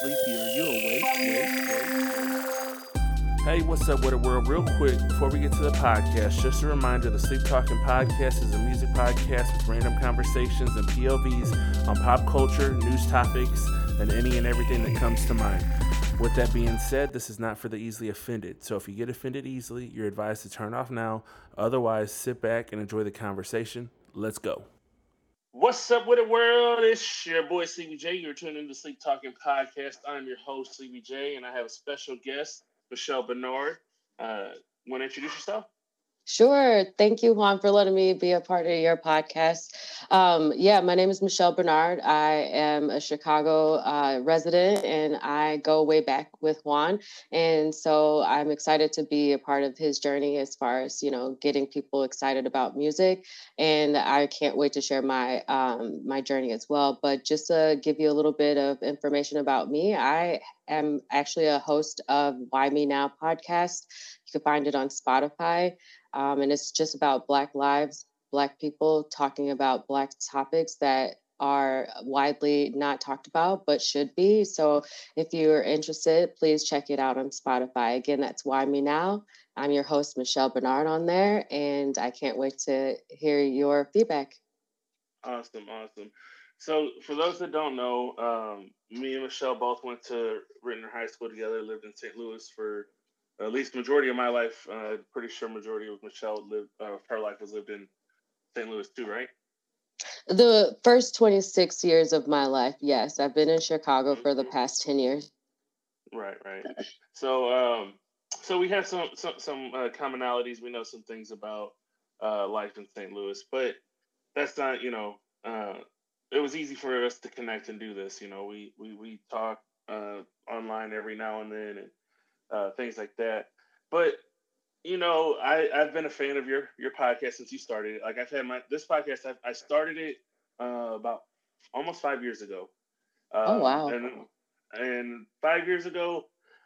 Sleepy, are you awake? Wake, wake, wake. Hey, what's up with the world? Real quick, before we get to the podcast, just a reminder the Sleep Talking Podcast is a music podcast with random conversations and POVs on pop culture, news topics, and any and everything that comes to mind. With that being said, this is not for the easily offended. So if you get offended easily, you're advised to turn off now. Otherwise, sit back and enjoy the conversation. Let's go. What's up with the world? It's your boy CBJ. You're tuning in to Sleep Talking Podcast. I'm your host, CBJ, and I have a special guest, Michelle Bernard. Uh, Want to introduce yourself? Sure. Thank you, Juan, for letting me be a part of your podcast. Um, yeah, my name is Michelle Bernard. I am a Chicago uh, resident and I go way back with Juan. And so I'm excited to be a part of his journey as far as, you know, getting people excited about music. And I can't wait to share my um, my journey as well. But just to give you a little bit of information about me, I am actually a host of Why Me Now podcast. You can find it on Spotify. Um, and it's just about Black lives, Black people talking about Black topics that are widely not talked about but should be. So if you're interested, please check it out on Spotify. Again, that's Why Me Now. I'm your host, Michelle Bernard, on there, and I can't wait to hear your feedback. Awesome, awesome. So, for those that don't know, um, me and Michelle both went to Ritenour High School together, lived in St. Louis for at least majority of my life. Uh, pretty sure majority of Michelle lived, uh, her life was lived in St. Louis too, right? The first 26 years of my life, yes. I've been in Chicago for the past 10 years. Right, right. So, um, so we have some some, some uh, commonalities. We know some things about uh, life in St. Louis, but that's not, you know, uh, it was easy for us to connect and do this. You know, we we we talk uh, online every now and then, and uh, things like that. But you know, I I've been a fan of your your podcast since you started it. Like I've had my this podcast. I, I started it uh, about almost five years ago. oh um, wow! And and five years ago,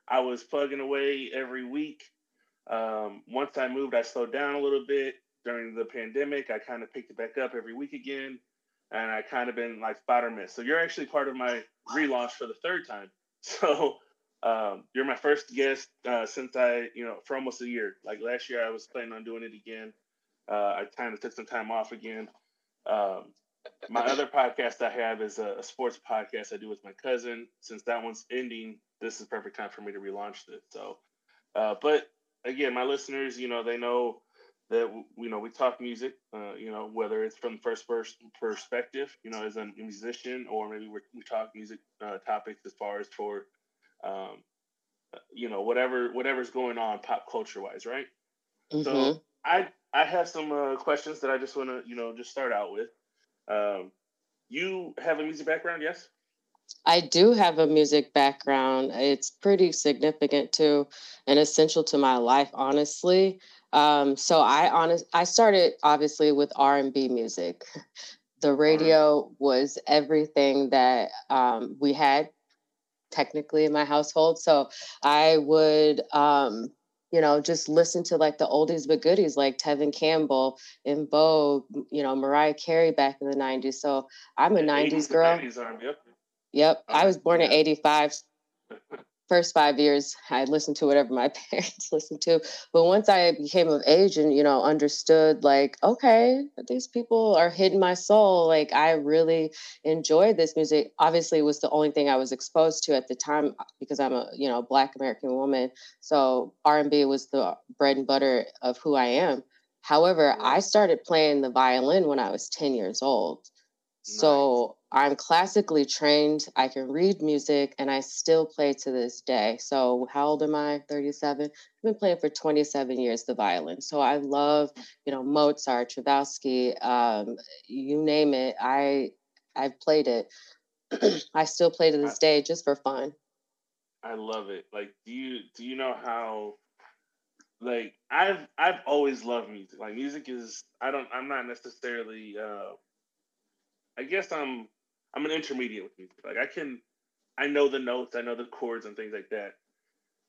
I was plugging away every week. Um, once I moved, I slowed down a little bit during the pandemic. I kind of picked it back up every week again, and I kind of been like spot or miss. So you're actually part of my relaunch for the third time. So um, you're my first guest uh, since I, you know, for almost a year. Like last year, I was planning on doing it again. Uh, I kind of took some time off again. Um, my other podcast I have is a, a, sports podcast I do with my cousin. Since that one's ending, this is perfect time for me to relaunch this. So, uh, but again, my listeners, you know, they know that you know we talk music. Uh, you know, whether it's from first person perspective, you know, as a musician, or maybe we talk music uh, topics as far as for um, you know, whatever whatever's going on pop culture wise, right? Mm-hmm. So I I have some uh, questions that I just want to you know just start out with. Um, you have a music background, yes? I do have a music background. It's pretty significant too, and essential to my life, honestly. Um, so I honest I started obviously with R and B music. The radio was everything that um, we had technically in my household. So I would, um, you know, just listen to like the oldies but goodies, like Tevin Campbell, En Vogue, you know, Mariah Carey back in the 90s. So I'm a 90s girl. 90s arm, yep. Yep. I was born in 85 first five years i listened to whatever my parents listened to but once i became of age and you know understood like okay these people are hitting my soul like i really enjoyed this music. Obviously it was the only thing i was exposed to at the time uh, because i'm a you know black american woman so r&b was the bread and butter of who i am. However i started playing the violin when i was 10 years old. So I'm classically trained. I can read music and I still play to this day. So how old am I? 37. I've been playing for 27 years the violin. So I love, you know, Mozart, Tchaikovsky, um, you name it. I I've played it. I still play to this day just for fun. I love it. Like, do you do you know how? Like, I've I've always loved music. Like, music is I don't I'm not necessarily. uh I guess I'm I'm an intermediate with music. Like I can, I know the notes, I know the chords and things like that.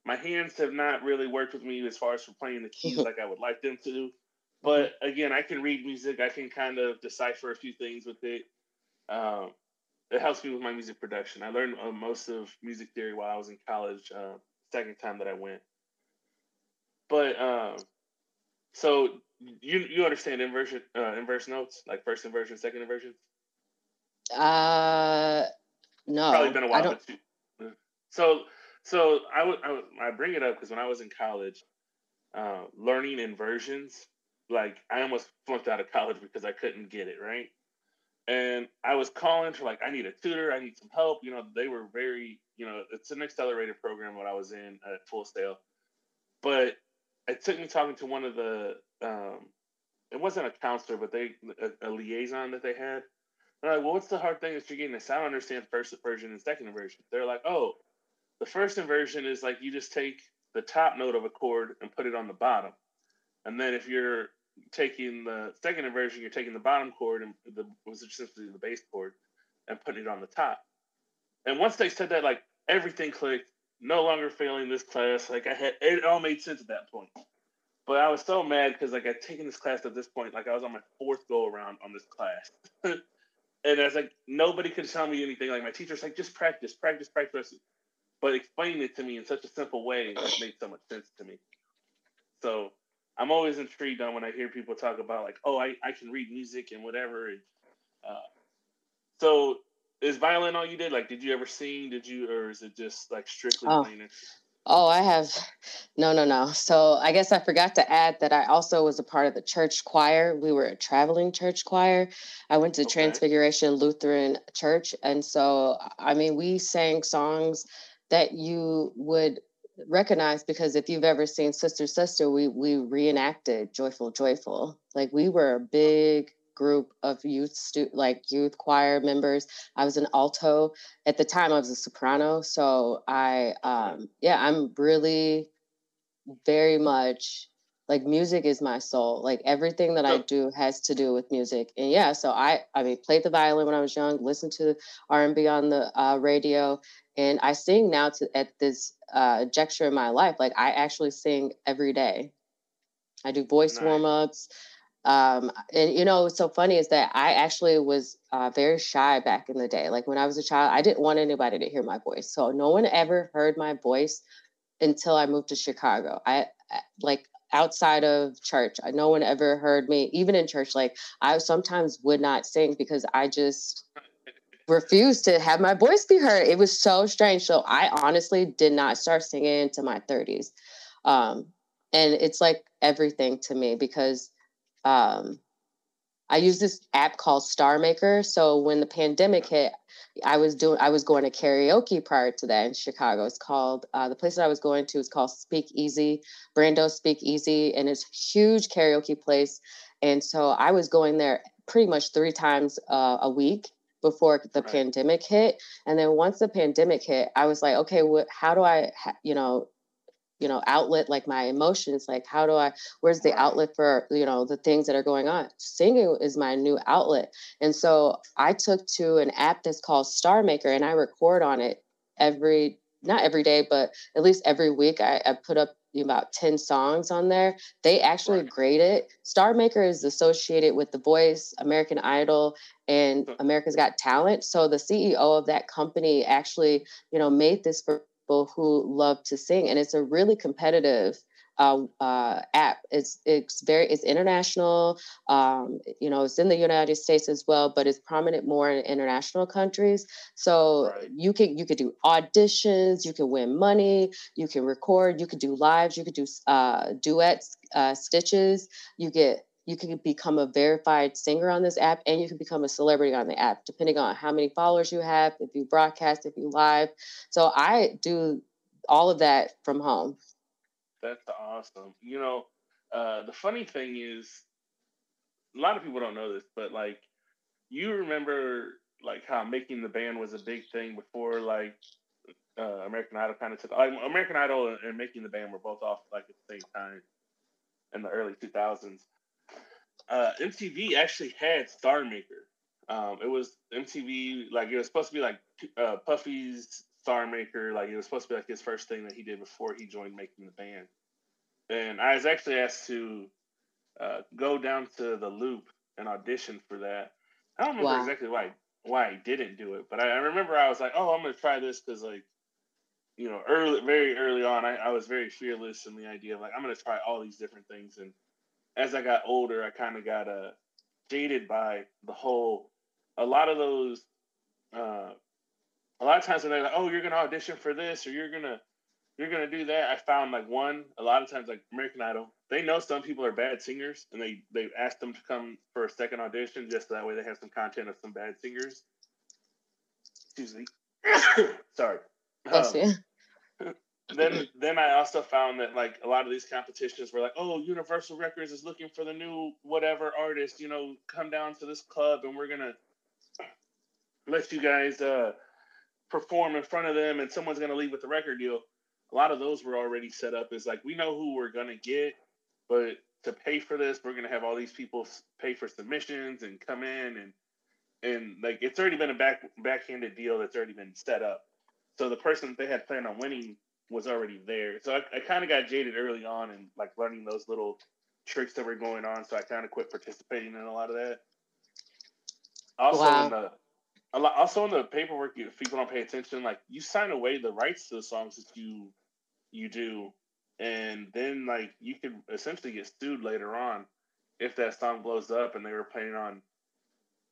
My hands have not really worked with me as far as for playing the keys like I would like them to. But again, I can read music. I can kind of decipher a few things with it. Um, it helps me with my music production. I learned uh, most of music theory while I was in college. Uh, second time that I went, but um, so you you understand inversion uh, inverse notes like first inversion, second inversion? Uh, no. Probably been a while. I don't... So so I would I, I bring it up because when I was in college, uh, learning inversions, like I almost flunked out of college because I couldn't get it right. And I was calling for like I need a tutor, I need some help. You know, they were very you know it's an accelerated program what I was in at Full Sail, but it took me talking to one of the um, it wasn't a counselor, but they a, a liaison that they had. They're like, well, what's the hard thing that you're getting? This I don't understand first inversion and second inversion. They're like, oh, the first inversion is like you just take the top note of a chord and put it on the bottom. And then if you're taking the second inversion, you're taking the bottom chord and the was essentially the bass chord and putting it on the top. And once they said that, like everything clicked. No longer failing this class. Like I had, it all made sense at that point. But I was so mad because like I'd taken this class at this point, like I was on my fourth go around on this class. and I was like, nobody could tell me anything. Like my teacher's like, just practice, practice, practice but explaining it to me in such a simple way made so much sense to me. So I'm always intrigued on when I hear people talk about like, oh, I, I can read music and whatever. And, uh, so is violin all you did? Like, did you ever sing? Did you, or is it just like strictly oh. playing? Oh, I have. No, no, no. So I guess I forgot to add that I also was a part of the church choir. We were a traveling church choir. I went to okay. Transfiguration Lutheran Church. And so, I mean, we sang songs that you would recognize because if you've ever seen Sister Sister, we we reenacted Joyful Joyful. Like we were a big group of youth stu- like youth choir members. I was an alto at the time. I was a soprano, so I um yeah, I'm really very much like music is my soul. Like everything that I do has to do with music. And yeah, so I I mean played the violin when I was young, listened to R&B on the uh, radio, and I sing now to at this uh, juncture in my life. Like I actually sing every day. I do voice nice. warm ups. Um, and you know, what's so funny is that I actually was uh, very shy back in the day. Like when I was a child, I didn't want anybody to hear my voice. So no one ever heard my voice until I moved to Chicago. I like outside of church, no one ever heard me. Even in church, like I sometimes would not sing because I just refused to have my voice be heard. It was so strange. So I honestly did not start singing into my 30s. Um, and it's like everything to me because um, I use this app called Star Maker. So when the pandemic hit, I was doing I was going to karaoke prior to that in Chicago. It's called uh, the place that I was going to is called Speak Easy, Brando Speak Easy, and it's a huge karaoke place. And so I was going there pretty much three times uh, a week before the right. pandemic hit and then once the pandemic hit i was like okay what how do i ha- you know you know outlet like my emotions like how do i where's the outlet for you know the things that are going on singing is my new outlet and so i took to an app that's called star maker and i record on it every not every day but at least every week i, I put up about 10 songs on there. They actually right. grade it. Star Maker is associated with The Voice, American Idol, and hmm. America's Got Talent. So the CEO of that company actually, you know, made this for people who love to sing. And it's a really competitive uh, uh, app. It's it's very it's international. Um, you know, it's in the United States as well, but it's prominent more in international countries. So right. you can you could do auditions, you can win money, you can record, you could do lives, you could do uh, duets, uh, stitches. You get you can become a verified singer on this app and you can become a celebrity on the app depending on how many followers you have if you broadcast if you live so i do all of that from home that's awesome. You know, uh, the funny thing is, a lot of people don't know this, but like, you remember like how making the band was a big thing before like uh, American Idol kind of took. Like, American Idol and making the band were both off like at the same time in the early two thousands. Uh, MTV actually had Star Maker. Um, it was MTV like it was supposed to be like uh, Puffy's Star Maker. Like it was supposed to be like his first thing that he did before he joined making the band. And I was actually asked to uh, go down to the loop and audition for that. I don't remember wow. exactly why why I didn't do it, but I, I remember I was like, oh, I'm gonna try this because like, you know, early, very early on, I, I was very fearless in the idea of like I'm gonna try all these different things, and as I got older, I kind of got uh, jaded by the whole. A lot of those, uh, a lot of times when they're like, oh, you're gonna audition for this or you're gonna you're gonna do that. I found like one a lot of times like American Idol, they know some people are bad singers and they they ask them to come for a second audition just so that way they have some content of some bad singers. Excuse me. Sorry. Bless um, then then I also found that like a lot of these competitions were like, oh, Universal Records is looking for the new whatever artist, you know, come down to this club and we're gonna let you guys uh perform in front of them and someone's gonna leave with the record deal a lot of those were already set up as like we know who we're gonna get, but to pay for this, we're gonna have all these people pay for submissions and come in and and like it's already been a back backhanded deal that's already been set up. So the person they had planned on winning was already there. So I, I kind of got jaded early on and like learning those little tricks that were going on. So I kind of quit participating in a lot of that. Also, wow. in the a lot, also in the paperwork, if people don't pay attention, like you sign away the rights to the songs that you you do, and then like you could essentially get sued later on if that song blows up and they were planning on,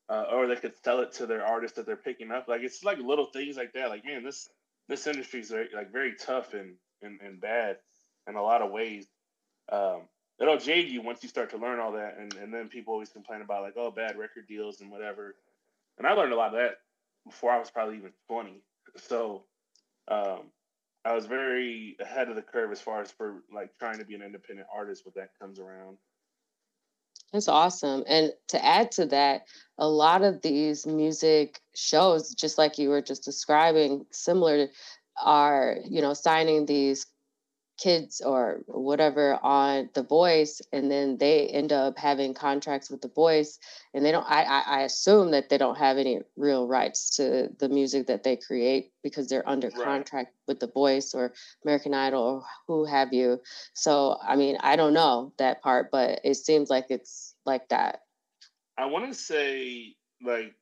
uh, or they could sell it to their artist that they're picking up. Like it's like little things like that. Like man, this this industry is very, like very tough and, and and bad in a lot of ways. Um, it'll jade you once you start to learn all that, and and then people always complain about like oh bad record deals and whatever. And I learned a lot of that before I was probably even twenty. So um, I was very ahead of the curve as far as for like trying to be an independent artist when that comes around. That's awesome. And to add to that, a lot of these music shows, just like you were just describing, similar are, you know, signing these kids or whatever on the voice and then they end up having contracts with the voice and they don't I, I assume that they don't have any real rights to the music that they create because they're under right. contract with the voice or american idol or who have you so i mean i don't know that part but it seems like it's like that i want to say like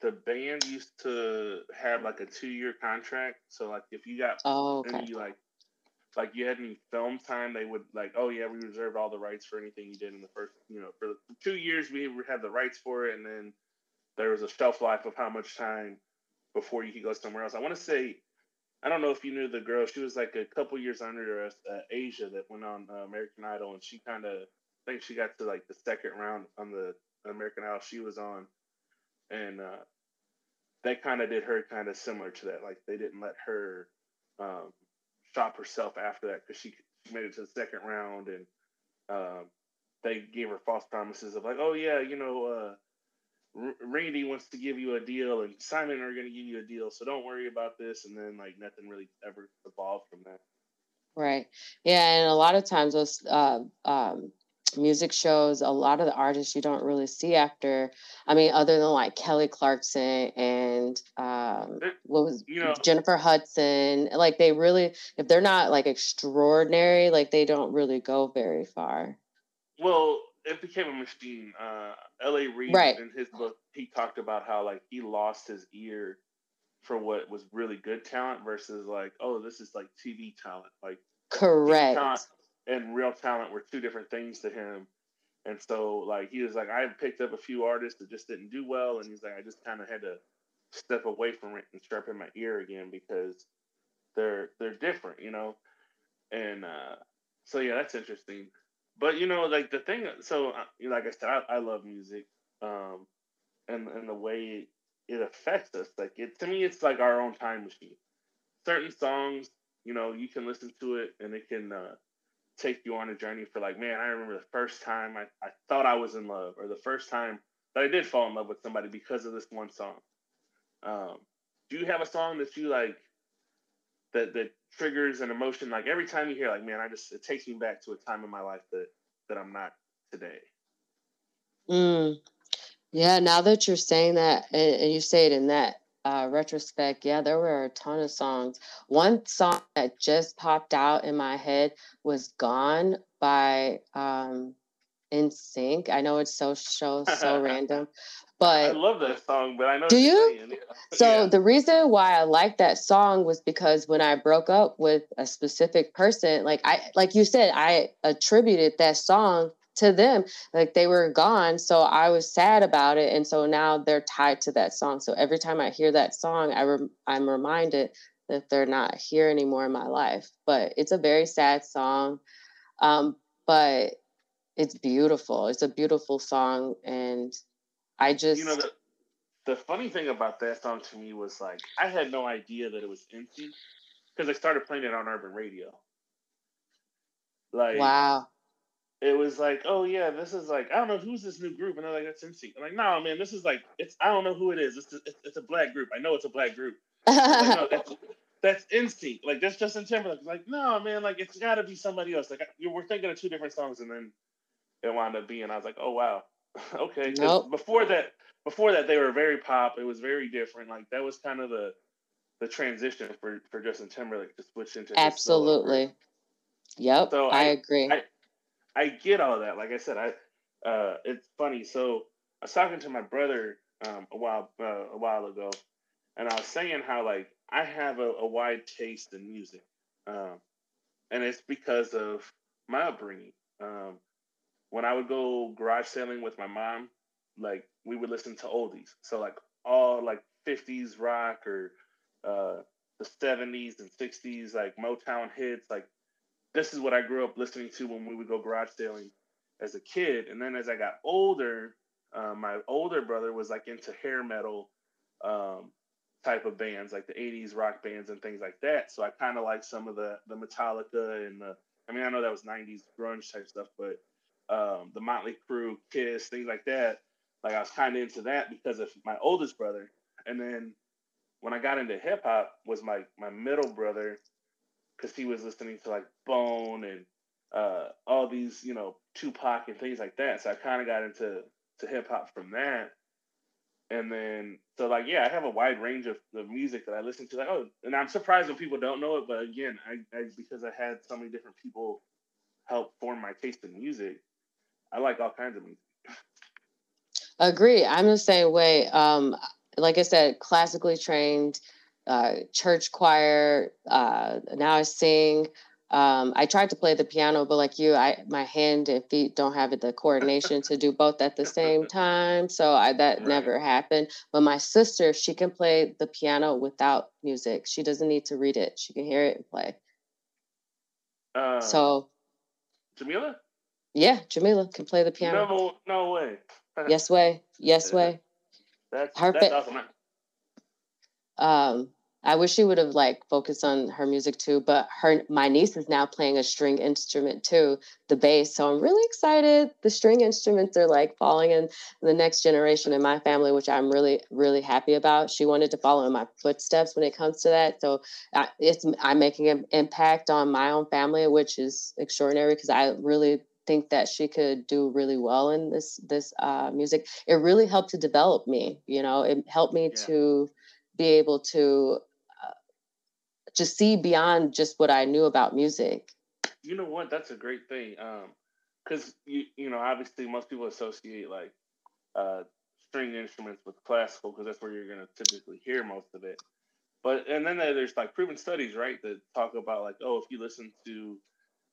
the band used to have like a two year contract so like if you got oh, okay. any like like you had any film time, they would like, oh yeah, we reserved all the rights for anything you did in the first, you know, for two years we had the rights for it, and then there was a shelf life of how much time before you could go somewhere else. I want to say, I don't know if you knew the girl. She was like a couple years under us, uh, Asia, that went on uh, American Idol, and she kind of, I think she got to like the second round on the American Idol she was on, and uh, they kind of did her kind of similar to that. Like they didn't let her um, shop herself after that because she she made it to the second round and um, they gave her false promises of like, oh yeah, you know, uh, Randy wants to give you a deal and Simon are going to give you a deal, so don't worry about this. And then like nothing really ever evolved from that. Right. Yeah, and a lot of times those uh, um, music shows, a lot of the artists you don't really see after. I mean, other than like Kelly Clarkson and um, what was you know Jennifer Hudson. Like they really, if they're not like extraordinary, like they don't really go very far. Well, it became a machine. Uh, L.A. Reid right. in his book, he talked about how like he lost his ear for what was really good talent versus like, oh, this is like TV talent. Like correct and real talent were two different things to him. And so, like, he was like, I picked up a few artists that just didn't do well. And he's like, I just kind of had to step away from it and in my ear again because they're they're different, you know. And uh, so, yeah, that's interesting. But you know, like the thing. So, uh, like I said, I, I love music, um, and and the way it affects us. Like it to me, it's like our own time machine. Certain songs, you know, you can listen to it and it can uh, take you on a journey for like, man, I remember the first time I, I thought I was in love, or the first time that I did fall in love with somebody because of this one song. Um, do you have a song that you like that that triggers an emotion? Like every time you hear, like, man, I just it takes me back to a time in my life that that I'm not today. Mm. Yeah, now that you're saying that, and, and you say it in that uh, retrospect, yeah, there were a ton of songs. One song that just popped out in my head was "Gone" by um, Sync. I know it's so so so random, But I love that song, but I know. Do you? Yeah. So yeah. the reason why I like that song was because when I broke up with a specific person, like I like you said, I attributed that song to them. Like they were gone. So I was sad about it. And so now they're tied to that song. So every time I hear that song, I rem- I'm reminded that they're not here anymore in my life. But it's a very sad song. Um, but it's beautiful. It's a beautiful song. And I just you know the, the funny thing about that song to me was like I had no idea that it was empty because I started playing it on urban radio. Like wow. It was like, oh yeah, this is like I don't know who's this new group, and they're like that's NSYNC. I'm like, no man, this is like it's I don't know who it is. It's it's, it's a black group. I know it's a black group. Like, no, that's that's NSYNC. Like that's Justin Timberlake. Like no man, like it's got to be somebody else. Like you we're thinking of two different songs, and then it wound up being. I was like, oh wow, okay. Nope. Before that, before that, they were very pop. It was very different. Like that was kind of the the transition for for Justin Timberlake to switch into Absolutely. Yep. So I, I- agree. I- I get all that. Like I said, I uh, it's funny. So I was talking to my brother um, a while uh, a while ago, and I was saying how like I have a, a wide taste in music, um, and it's because of my upbringing. Um, when I would go garage sailing with my mom, like we would listen to oldies. So like all like '50s rock or uh, the '70s and '60s like Motown hits, like this is what I grew up listening to when we would go garage sailing as a kid. And then as I got older, uh, my older brother was like into hair metal um, type of bands, like the 80s rock bands and things like that. So I kind of like some of the, the Metallica and the, I mean, I know that was 90s grunge type stuff, but um, the Motley Crue, Kiss, things like that. Like I was kind of into that because of my oldest brother. And then when I got into hip hop was my, my middle brother because he was listening to like Bone and uh, all these, you know, Tupac and things like that. So I kind of got into to hip hop from that. And then, so like, yeah, I have a wide range of the music that I listen to. Like, oh, and I'm surprised when people don't know it, but again, I, I because I had so many different people help form my taste in music. I like all kinds of music. Agree. I'm the same way. Um, like I said, classically trained, uh, church choir. Uh, now I sing. Um, I tried to play the piano, but like you, I my hand and feet don't have the coordination to do both at the same time. So I, that Right. never happened. But my sister, she can play the piano without music. She doesn't need to read it. She can hear it and play. Uh, So Jamila? yeah, Jamila can play the piano. No, no way. Yes way. Yes way. That's Her that's awesome. Um i wish she would have like focused on her music too but her my niece is now playing a string instrument too the bass so i'm really excited. The string instruments are like falling in the next generation in my family which i'm really really happy about. She wanted to follow in my footsteps when it comes to that so uh, it's i'm making an impact on my own family which is extraordinary because i really think that she could do really well in this this uh, music. It really helped to develop me you know? It helped me Yeah. to be able to uh, just see beyond just what I knew about music. You know what? That's a great thing. Um, because you you know obviously most people associate like uh string instruments with classical because that's where you're gonna typically hear most of it. But and then there's like proven studies, right, that talk about like oh if you listen to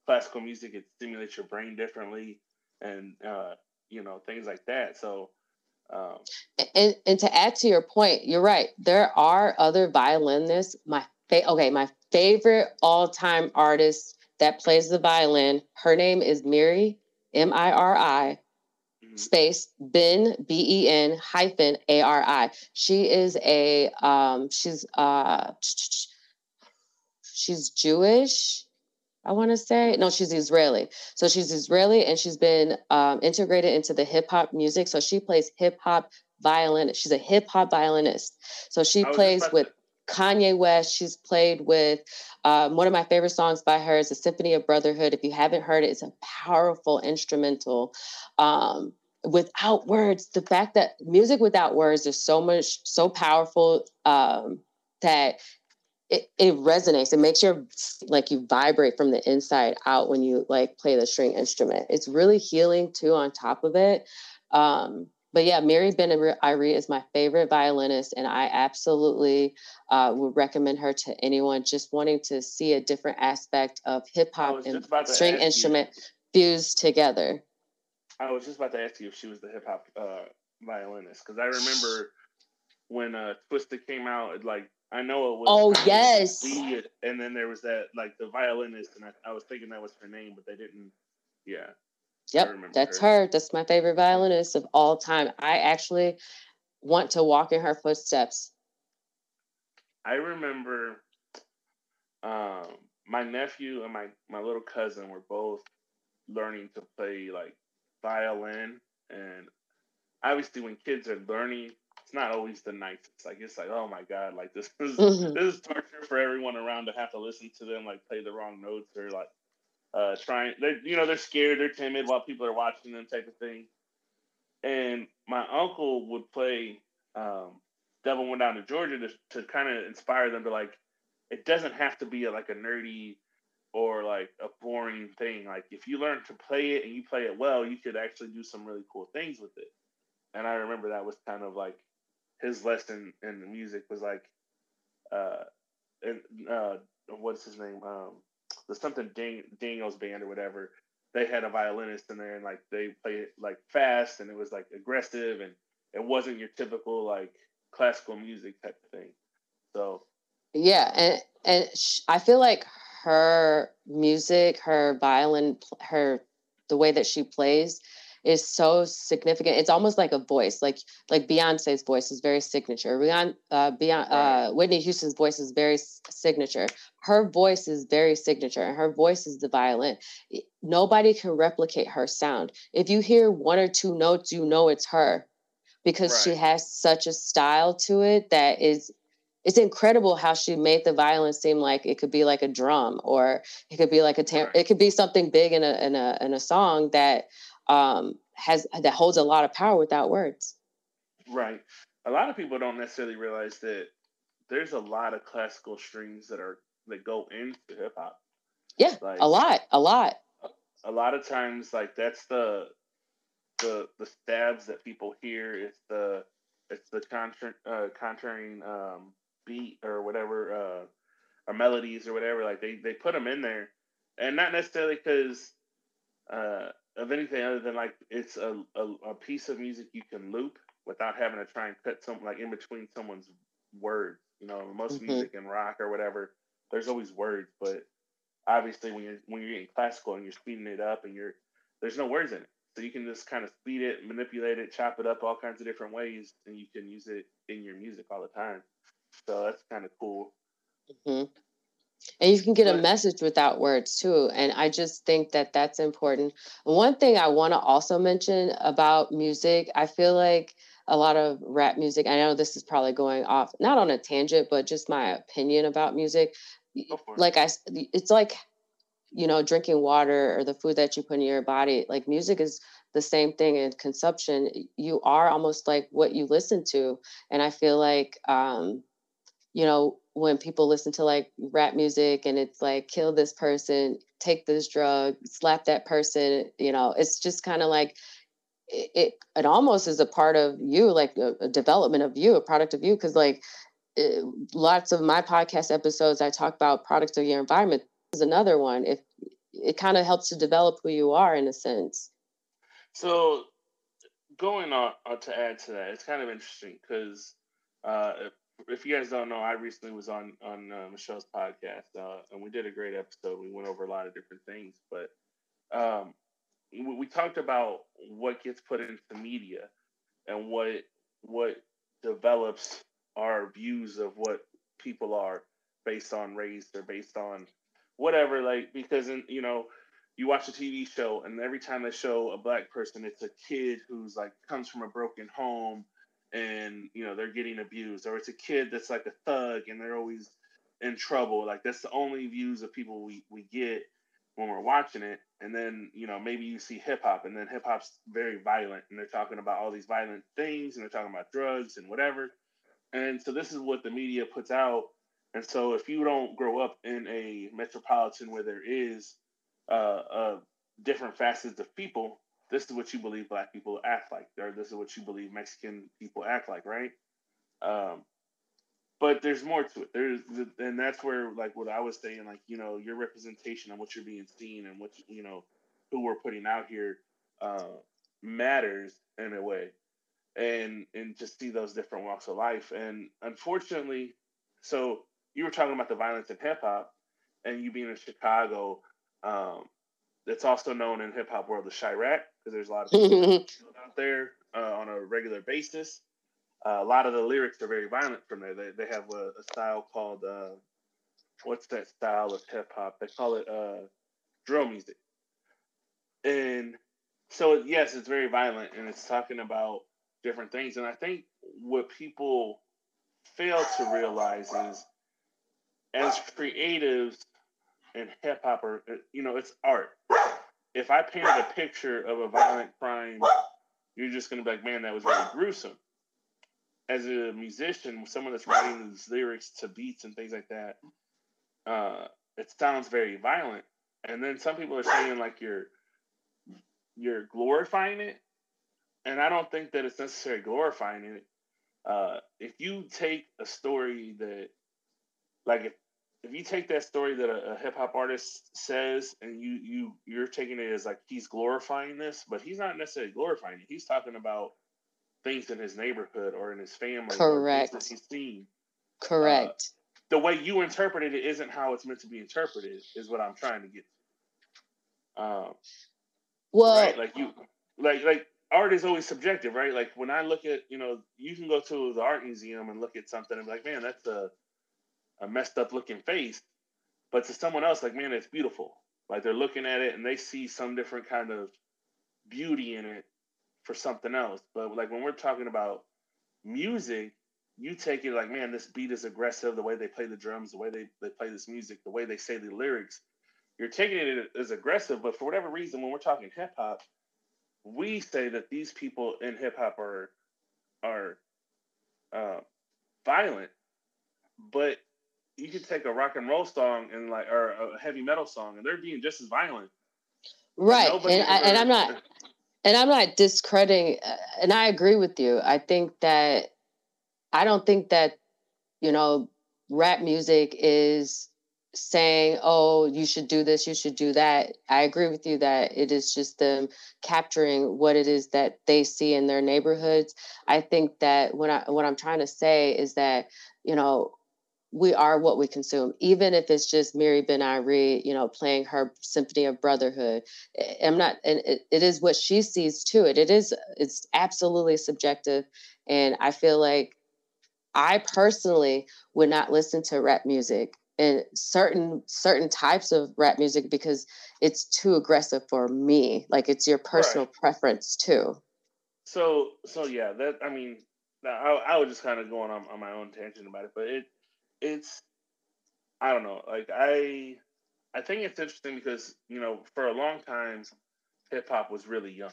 classical music, it stimulates your brain differently, and uh, you know things like that. So um, And and to add to your point, you're right. There are other violinists. My fa- okay, my favorite all-time artist that plays the violin. Her name is Miri M I R I mhm. space Ben B E N hyphen A R I. She is a um she's uh she's Jewish. I want to say no, she's Israeli. So she's Israeli and she's been um, integrated into the hip hop music. So she plays hip hop violin. She's a hip hop violinist. So she just plays with Kanye West. She's played with um, one of my favorite songs by her is the Symphony of Brotherhood. If you haven't heard it, it's a powerful instrumental. Um, without words, the fact that music without words is so much so powerful um, that it, it resonates. It makes your like you vibrate from the inside out when you like play the string instrument. It's really healing too. On top of it, um, but yeah, Miri Ben Ari is my favorite violinist, and I absolutely uh, would recommend her to anyone just wanting to see a different aspect of hip hop and string instrument you, fused together. I was just about to ask you if she was the hip hop uh, violinist because I remember when uh, Twista came out, like I know it was. Oh yes. and then there was that like the violinist, and I, I was thinking that was her name, but they didn't. Yeah. Yep, that's her. her. That's my favorite violinist of all time. I actually want to walk in her footsteps. I remember um, my nephew and my, my little cousin were both learning to play like violin. And obviously, when kids are learning, it's not always the nicest. Like, it's like, oh my God, like this is, mm-hmm. this is torture for everyone around to have to listen to them like play the wrong notes or like uh, trying. They, you know, they're scared, they're timid while people are watching them, type of thing. And my uncle would play um, "Devil Went Down to Georgia" to, to kind of inspire them to like. It doesn't have to be a, like a nerdy or like a boring thing. Like if you learn to play it and you play it well, you could actually do some really cool things with it. And I remember that was kind of like his lesson in the music was like, uh, and uh, what's his name? Um, the something Dang, Daniels band or whatever, they had a violinist in there and like they played it like fast and it was like aggressive and it wasn't your typical like classical music type of thing. So yeah, and and I feel like her music, her violin, her the way that she plays is so significant. It's almost like a voice, like like Beyonce's voice is very signature. Beyond, uh, Beyond, uh, Whitney Houston's voice is very signature. Her voice is very signature, and her voice is the violin. Nobody can replicate her sound. If you hear one or two notes, you know it's her because right. she has such a style to it that is it's incredible how she made the violin seem like it could be like a drum or it could be like a tam- it could be something big in a in a in a song that um, has that holds a lot of power without words. Right. A lot of people don't necessarily realize that there's a lot of classical strings that are that go into hip hop. Yeah, like, a lot, a lot. A, lot of times, like that's the the the stabs that people hear. It's the it's the contra, uh, contraring um, beat or whatever, uh, or melodies or whatever. Like they they put them in there, and not necessarily because uh, of anything other than like it's a, a, a, piece of music you can loop without having to try and cut something like in between someone's words. You know, most mm-hmm. music and rock or whatever, there's always words, but obviously when you're when you're getting classical and you're speeding it up and you're there's no words in it. So you can just kind of speed it, manipulate it, chop it up all kinds of different ways, and you can use it in your music all the time. So that's kind of cool. Mm-hmm and you can get a message without words too and i just think that that's important. One thing i want to also mention about music i feel like a lot of rap music i know this is probably going off not on a tangent but just my opinion about music like i it's like you know drinking water or the food that you put in your body like music is the same thing in consumption. You are almost like what you listen to and i feel like um you know when people listen to like rap music and it's like kill this person take this drug slap that person you know it's just kind of like it, it, it almost is a part of you like a, a development of you a product of you because like it, lots of my podcast episodes i talk about products of your environment is another one. If it kind of helps to develop who you are in a sense. So going on to add to that it's kind of interesting because uh, if you guys don't know, I recently was on on uh, Michelle's podcast, uh, and we did a great episode. We went over a lot of different things, but um, we, we, talked about what gets put into media and what what develops our views of what people are based on race or based on whatever. Like because in you know you watch a TV show, and every time they show a black person, it's a kid who's like comes from a broken home and you know they're getting abused or it's a kid that's like a thug and they're always in trouble. Like that's the only views of people we, we get when we're watching it. And then you know maybe you see hip-hop and then hip-hop's very violent and they're talking about all these violent things and they're talking about drugs and whatever. And so this is what the media puts out. And so if you don't grow up in a metropolitan where there is uh, uh different facets of people this is what you believe black people act like, or this is what you believe Mexican people act like, right? Um, but there's more to it. There's, and that's where, like, what I was saying, like, you know, your representation and what you're being seen and what you know, who we're putting out here, uh, matters in a way, and and just see those different walks of life. And unfortunately, so you were talking about the violence in hip hop, and you being in Chicago, um, it's also known in hip hop world as Chiraq because there's a lot of people out there uh, on a regular basis uh, a lot of the lyrics are very violent from there. They, they have a, a style called uh, what's that style of hip hop? They call it uh, drill music. And so yes, it's very violent and it's talking about different things. And I think what people fail to realize is as creatives and hip hop or you know, it's art. If I painted a picture of a violent crime, you're just gonna be like, man, that was very gruesome as a musician, someone that's writing these lyrics to beats and things like that, uh, it sounds very violent. And then some people are saying like you're you're glorifying it, and I don't think that it's necessarily glorifying it. Uh, if you take a story that, like if if you take that story that a, a hip hop artist says and you you you're taking it as like he's glorifying this, but he's not necessarily glorifying it. He's talking about things in his neighborhood or in his family. Correct. that he's seen. Correct. Uh, the way you interpreted it isn't how it's meant to be interpreted. Is what I'm trying to get. Um, well, right? like you, like like art is always subjective, right? Like when I look at, you know, you can go to the art museum and look at something and be like, man, that's a a messed up looking face, but to someone else, like, man, it's beautiful. Like they're looking at it and they see some different kind of beauty in it for something else. But like when we're talking about music, you take it like, man, this beat is aggressive, the way they play the drums, the way they, they play this music, the way they say the lyrics. You're taking it as aggressive, but for whatever reason, when we're talking hip hop, we say that these people in hip hop are are uh, violent, but you could take a rock and roll song and like or a heavy metal song, and they're being just as violent. Right, and, and, I, and I'm not and I'm not discrediting, uh, and I agree with you. I think that I don't think that you know rap music is saying, "Oh, you should do this, you should do that." I agree with you that it is just them capturing what it is that they see in their neighborhoods. I think that what I what I'm trying to say is that you know we are what we consume, even if it's just Miri Ben Ari, you know, playing her symphony of brotherhood. I'm not, and it, it is what she sees to it. It is, it's absolutely subjective. And I feel like I personally would not listen to rap music and certain certain types of rap music because it's too aggressive for me. Like it's your personal right. preference too. So, so yeah, that I mean, I, I was just kind of going on, on my own tangent about it, but it it's I don't know. Like I I think it's interesting because, you know, for a long time hip hop was really young.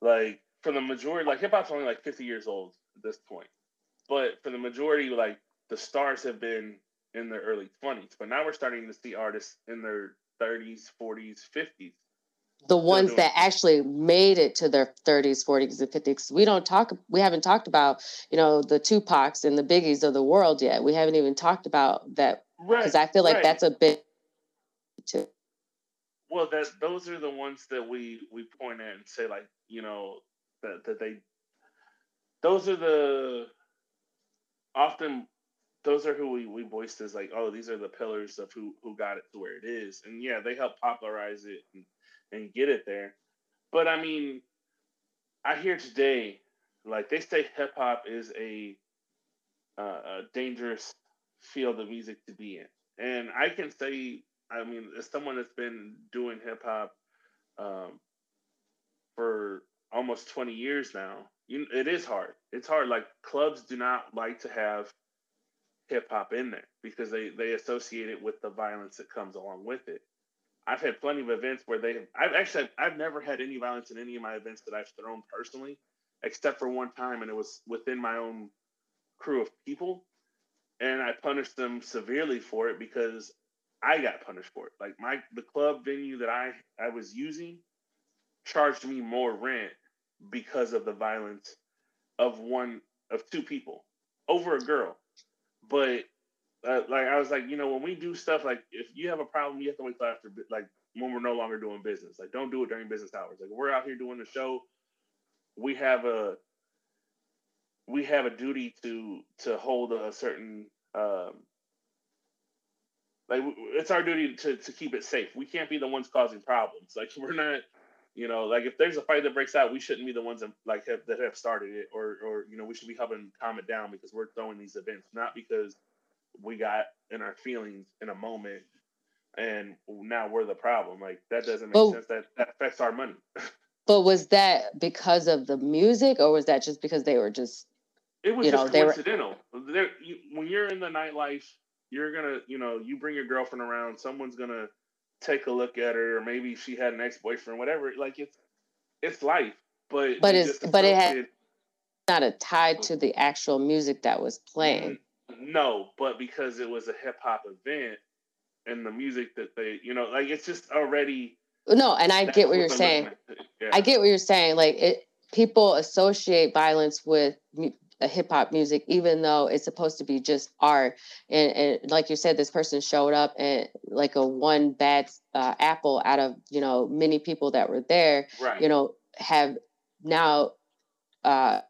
Like for the majority like hip hop's only like 50 years old at this point. But for the majority like the stars have been in their early 20s, but now we're starting to see artists in their 30s, 40s, 50s the ones that actually made it to their 30s 40s and 50s we don't talk we haven't talked about you know the tupacs and the biggies of the world yet. We haven't even talked about that because right, i feel like right. that's a bit too. Well that those are the ones that we we point at and say like you know that, that they those are the often those are who we, we voiced as like oh these are the pillars of who who got it to where it is. And yeah they help popularize it and and get it there. But I mean, I hear today, like they say, hip hop is a, uh, a dangerous field of music to be in, and I can say, I mean, as someone that's been doing hip hop um, for almost twenty years now, you, it is hard. It's hard. Like clubs do not like to have hip hop in there because they they associate it with the violence that comes along with it. I've had plenty of events where they have, I've actually I've never had any violence in any of my events that I've thrown personally, except for one time, and it was within my own crew of people, and I punished them severely for it because I got punished for it. Like my the club venue that I I was using charged me more rent because of the violence of one of two people over a girl. But uh, like I was like, you know, when we do stuff like if you have a problem, you have to wait till after like when we're no longer doing business. Like don't do it during business hours. Like we're out here doing the show. We have a we have a duty to to hold a certain um like it's our duty to to keep it safe. We can't be the ones causing problems. Like we're not you know, like if there's a fight that breaks out, we shouldn't be the ones that like have, that have started it, or or you know, we should be helping calm it down because we're throwing these events, not because we got in our feelings in a moment and now we're the problem. Like that doesn't make but, sense. That that affects our money. but was that because of the music, or was that just because they were just? It was you just know, coincidental. Were... There, you, when you're in the nightlife, you're gonna, you know, you bring your girlfriend around. Someone's gonna take a look at her, or maybe she had an ex boyfriend, whatever. Like it's it's life, but but it's but it had not a tie to the actual music that was playing. Mm-hmm. No, but because it was a hip hop event and the music that they, you know, like it's just already. No, and I get what you're saying. Yeah. I get what you're saying. Like it, people associate violence with a hip hop music, even though it's supposed to be just art. And, and like you said, this person showed up and like a one bad uh, apple out of you know many people that were there. Right. You know, have now uh,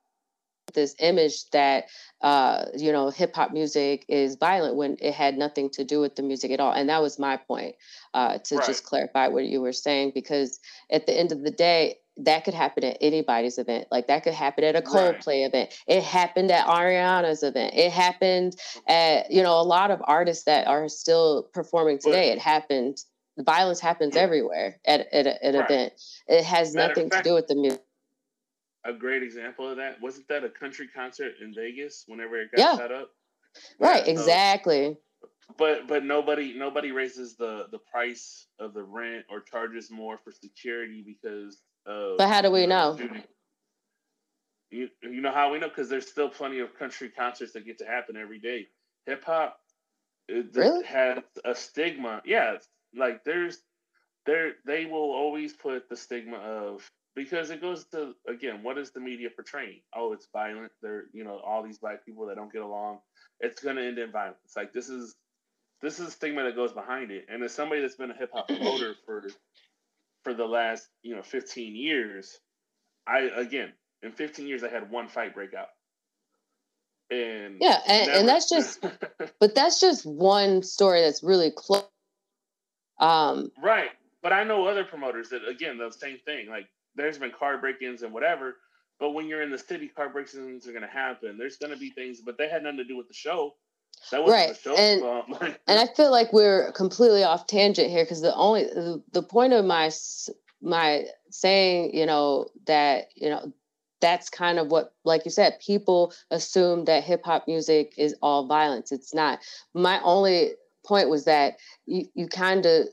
this image that uh, you know hip hop music is violent when it had nothing to do with the music at all. And that was my point uh, to right. just clarify what you were saying because at the end of the day, that could happen at anybody's event. Like that could happen at a Coldplay right. event. It happened at Ariana's event. It happened at you know a lot of artists that are still performing today. But, it happened. The violence happens everywhere at at, a, at an right. event. It has Matter nothing fact, to do with the music a great example of that. Wasn't that a country concert in Vegas whenever it got yeah. set up? Right, yeah, exactly. So, but but nobody nobody raises the the price of the rent or charges more for security because of But how do we know? Shooting. You you know how we know because there's still plenty of country concerts that get to happen every day. Hip hop uh, really? has a stigma. Yeah, like there's there they will always put the stigma of because it goes to again what is the media portraying? Oh it's violent. They're you know all these black people that don't get along. It's going to end in violence. Like this is this is a stigma that goes behind it. And as somebody that's been a hip-hop promoter for for the last you know 15 years i again in 15 years i had one fight break out. And yeah and, never... and that's just but that's just one story that's really close um right but i know other promoters that again the same thing like there's been car break-ins and whatever. But when you're in the city, car break-ins are going to happen. There's going to be things, but they had nothing to do with the show. That wasn't right. the show. And, and I feel like we're completely off tangent here because the only the, the point of my my saying, you know, that you know that's kind of what like you said people assume that hip hop music is all violence it's not my only point was that you you kind of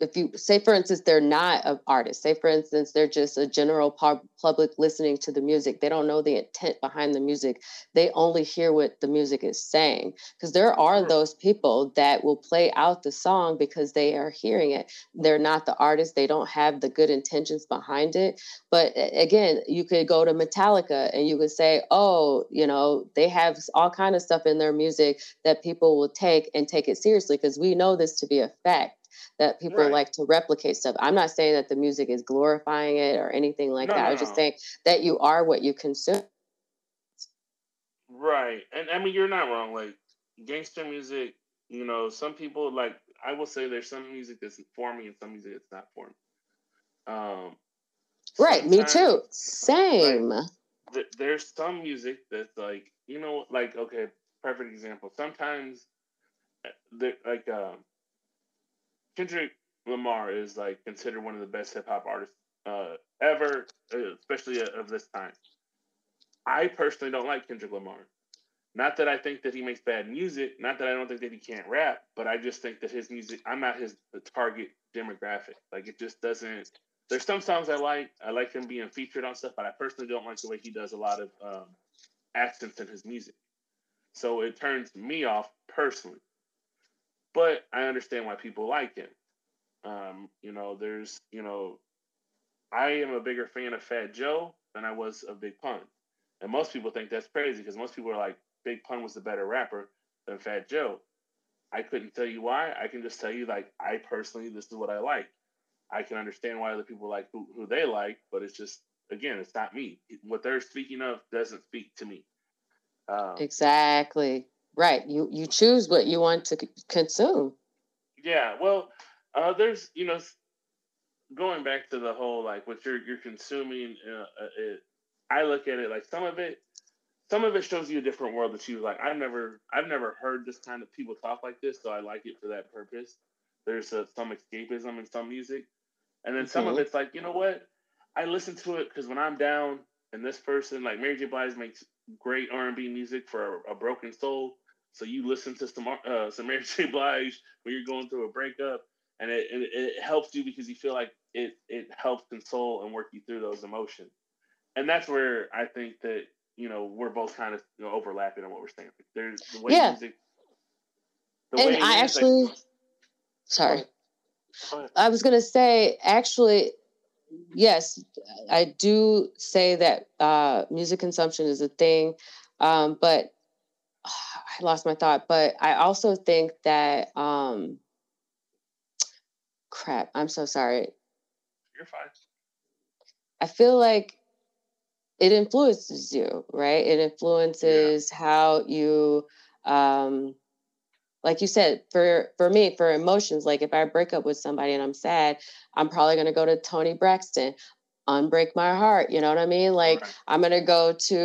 if you say for instance they're not an artist. Say for instance they're just a general pub- public listening to the music. They don't know the intent behind the music. They only hear what the music is saying. Because there are those people that will play out the song because they are hearing it. They're not the artist. They don't have the good intentions behind it. But again you could go to metallica and you could say oh you know they have all kind of stuff in their music that people will take and take it seriously because we know this to be a fact that people right. like to replicate stuff. I'm not saying that the music is glorifying it or anything like no, that. No, I was just saying that you are what you consume. Right. And I mean, you're not wrong. Like gangster music, you know, some people like, I will say there's some music that's for me and some music that's not for me. Um, right. Me too. Same. Like, th- there's some music that's like, you know, like, okay, perfect example. Sometimes, eh, like, um, Kendrick Lamar is like considered one of the best hip hop artists uh, ever, uh, especially of this time. I personally don't like Kendrick Lamar. Not that I think that he makes bad music, not that I don't think that he can't rap, but I just think that his music, I'm not his target demographic. Like it just doesn't. There's some songs I like. I like him being featured on stuff, but I personally don't like the way he does a lot of um, accents in his music. So it turns me off personally but I understand why people like him. Um, you know, there's, you know, I am a bigger fan of Fat Joe than I was of Big Pun. And most people think that's crazy because most people are like, Big Pun was the better rapper than Fat Joe. I couldn't tell you why. I can just tell you, like, I personally, this is what I like. I can understand why other people like who, who they like, but it's just, again, it's not me. What they're speaking of doesn't speak to me. Um, exactly. Right. You you choose what you want to consume. Yeah. Well, uh, there's you know, going back to the whole like what you're you're consuming. Uh, uh, it, I look at it like some of it, some of it shows you a different world that you like. I've never I've never heard this kind of people talk like this, so I like it for that purpose. There's a, some escapism in some music, and then some mm-hmm. of it's like you know what, I listen to it because when I'm down and this person like Mary J. Blige makes great R and B music for a, a, broken soul. So you listen to some uh, some Mary J. Blige when you're going through a breakup, and it, it, it helps you because you feel like it it helps console and work you through those emotions. And that's where I think that you know we're both kind of you know, overlapping on what we're saying. There's the way yeah. music. The and I actually, like, sorry, I was gonna say actually yes, I do say that uh, music consumption is a thing, um, but uh, I lost my thought. But I also think that um, crap. I'm so sorry. You're fine. I feel like it influences you, right? It influences yeah. how you um, like you said for for me for emotions like if i break up with somebody and i'm sad i'm probably going to go to toni braxton unbreak my heart you know what i mean like right. i'm going to go to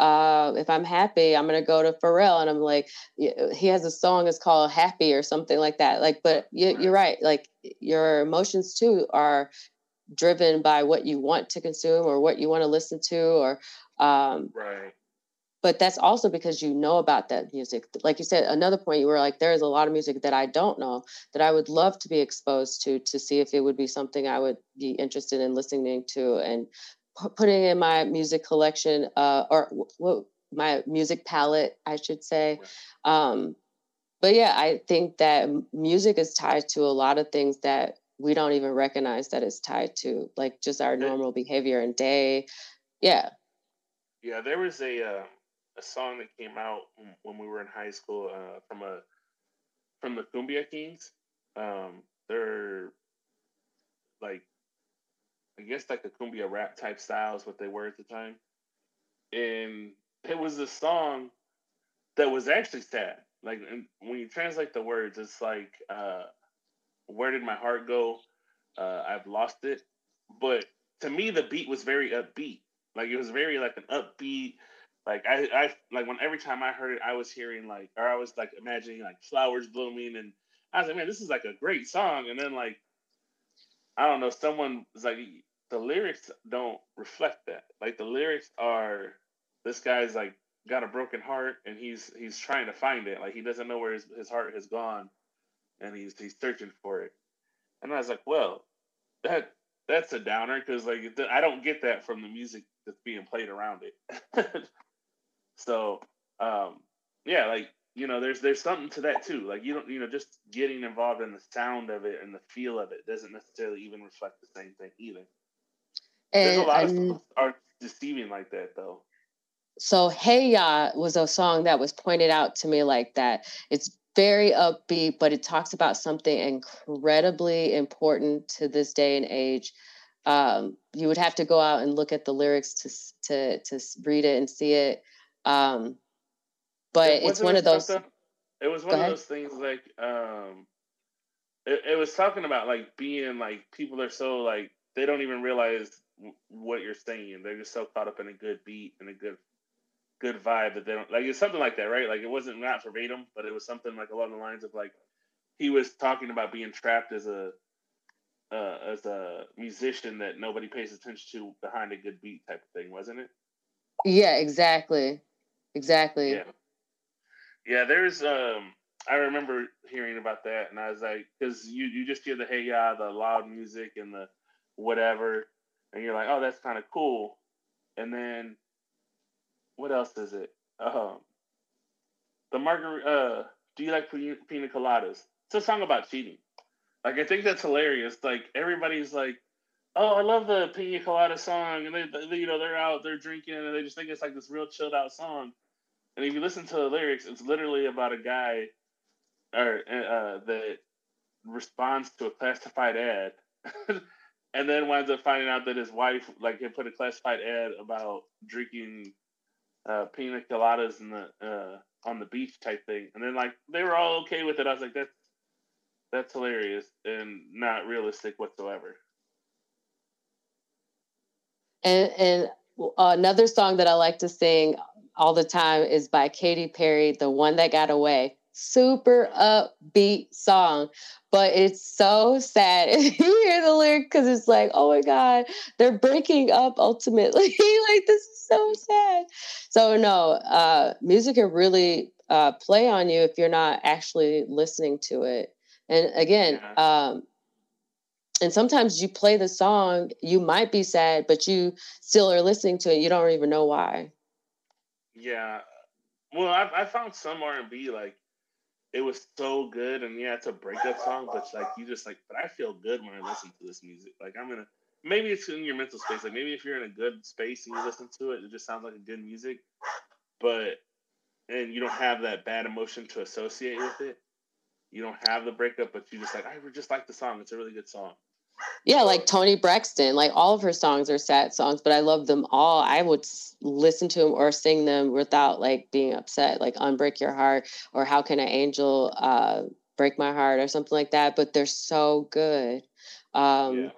uh, if i'm happy i'm going to go to pharrell and i'm like he has a song it's called happy or something like that like but you, right. you're right like your emotions too are driven by what you want to consume or what you want to listen to or um, right but that's also because you know about that music. Like you said another point you were like there's a lot of music that i don't know that i would love to be exposed to to see if it would be something i would be interested in listening to and p- putting in my music collection uh, or what my music palette i should say. Um, but yeah i think that music is tied to a lot of things that we don't even recognize that it's tied to like just our normal behavior and day. Yeah. Yeah there was a uh a song that came out when we were in high school uh, from a from the Cumbia Kings. Um, they're like I guess like a cumbia rap type style is what they were at the time. And it was a song that was actually sad. Like when you translate the words, it's like, uh, "Where did my heart go? Uh, I've lost it." But to me, the beat was very upbeat. Like it was very like an upbeat like I, I like when every time I heard it, I was hearing like, or I was like imagining like flowers blooming, and I was like, man, this is like a great song. And then like, I don't know, someone was like, the lyrics don't reflect that. Like the lyrics are, this guy's like got a broken heart, and he's he's trying to find it. Like he doesn't know where his, his heart has gone, and he's he's searching for it. And I was like, well, that that's a downer because like I don't get that from the music that's being played around it. So um, yeah, like you know, there's there's something to that too. Like you don't you know just getting involved in the sound of it and the feel of it doesn't necessarily even reflect the same thing either. And, there's a lot of stuff are deceiving like that though. So Hey Ya was a song that was pointed out to me like that. It's very upbeat, but it talks about something incredibly important to this day and age. Um, you would have to go out and look at the lyrics to to to read it and see it. Um, but it it's one of those. It was one of those things like um, it, it was talking about like being like people are so like they don't even realize what you're saying. They're just so caught up in a good beat and a good good vibe that they don't like it's something like that, right? Like it wasn't not verbatim, but it was something like along the lines of like he was talking about being trapped as a uh, as a musician that nobody pays attention to behind a good beat type of thing, wasn't it? Yeah, exactly. Exactly. Yeah. Yeah, there's um I remember hearing about that and I was like cuz you you just hear the hey ya, the loud music and the whatever and you're like, "Oh, that's kind of cool." And then what else is it? Um the margarita uh do you like pina coladas? It's a song about cheating. Like I think that's hilarious. Like everybody's like, oh, I love the Pina Colada song, and they, they, you know, they're out, they're drinking, and they just think it's like this real chilled out song. And if you listen to the lyrics, it's literally about a guy, or uh, that responds to a classified ad, and then winds up finding out that his wife, like, had put a classified ad about drinking uh, pina coladas in the uh, on the beach type thing, and then like they were all okay with it. I was like, that's that's hilarious and not realistic whatsoever. And and another song that I like to sing all the time is by Katy Perry, "The One That Got Away." Super upbeat song, but it's so sad if you hear the lyric because it's like, oh my god, they're breaking up ultimately. like this is so sad. So no, uh, music can really uh, play on you if you're not actually listening to it. And again, um, and sometimes you play the song, you might be sad, but you still are listening to it. You don't even know why. Yeah. Well, I, I found some R and B like it was so good, and yeah, it's a breakup song, but like you just like, but I feel good when I listen to this music. Like I'm gonna maybe it's in your mental space. Like maybe if you're in a good space and you listen to it, it just sounds like a good music. But and you don't have that bad emotion to associate with it. You don't have the breakup, but you just like I just like the song. It's a really good song. Yeah, like Toni Braxton, like all of her songs are sad songs, but I love them all. I would listen to them or sing them without like being upset, like "Unbreak Your Heart" or "How Can an Angel uh, Break My Heart" or something like that. But they're so good. Um, yeah.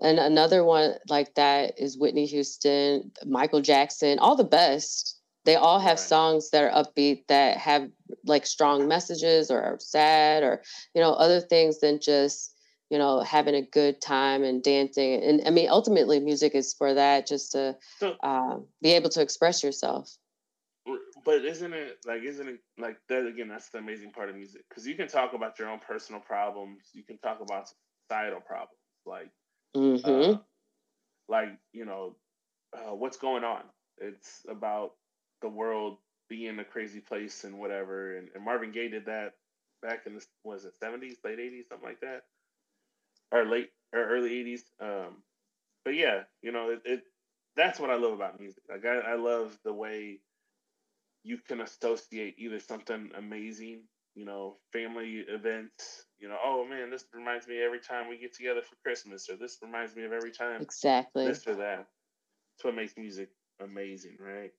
And another one like that is Whitney Houston, Michael Jackson, all the best. They all have right. songs that are upbeat that have like strong messages or are sad or you know other things than just you know, having a good time and dancing. And I mean, ultimately, music is for that, just to so, uh, be able to express yourself. But isn't it like, isn't it like that again? That's the amazing part of music because you can talk about your own personal problems, you can talk about societal problems, like, mm-hmm. uh, like you know, uh, what's going on. It's about the world being a crazy place and whatever. And, and Marvin Gaye did that back in the was it seventies, late eighties, something like that or late or early '80s. Um, but yeah, you know, it, it, that's what I love about music. Like I, I love the way you can associate either something amazing, you know, family events, you know, oh man, this reminds me every time we get together for Christmas, or this reminds me of every time exactly this or that. That's what makes music amazing, right?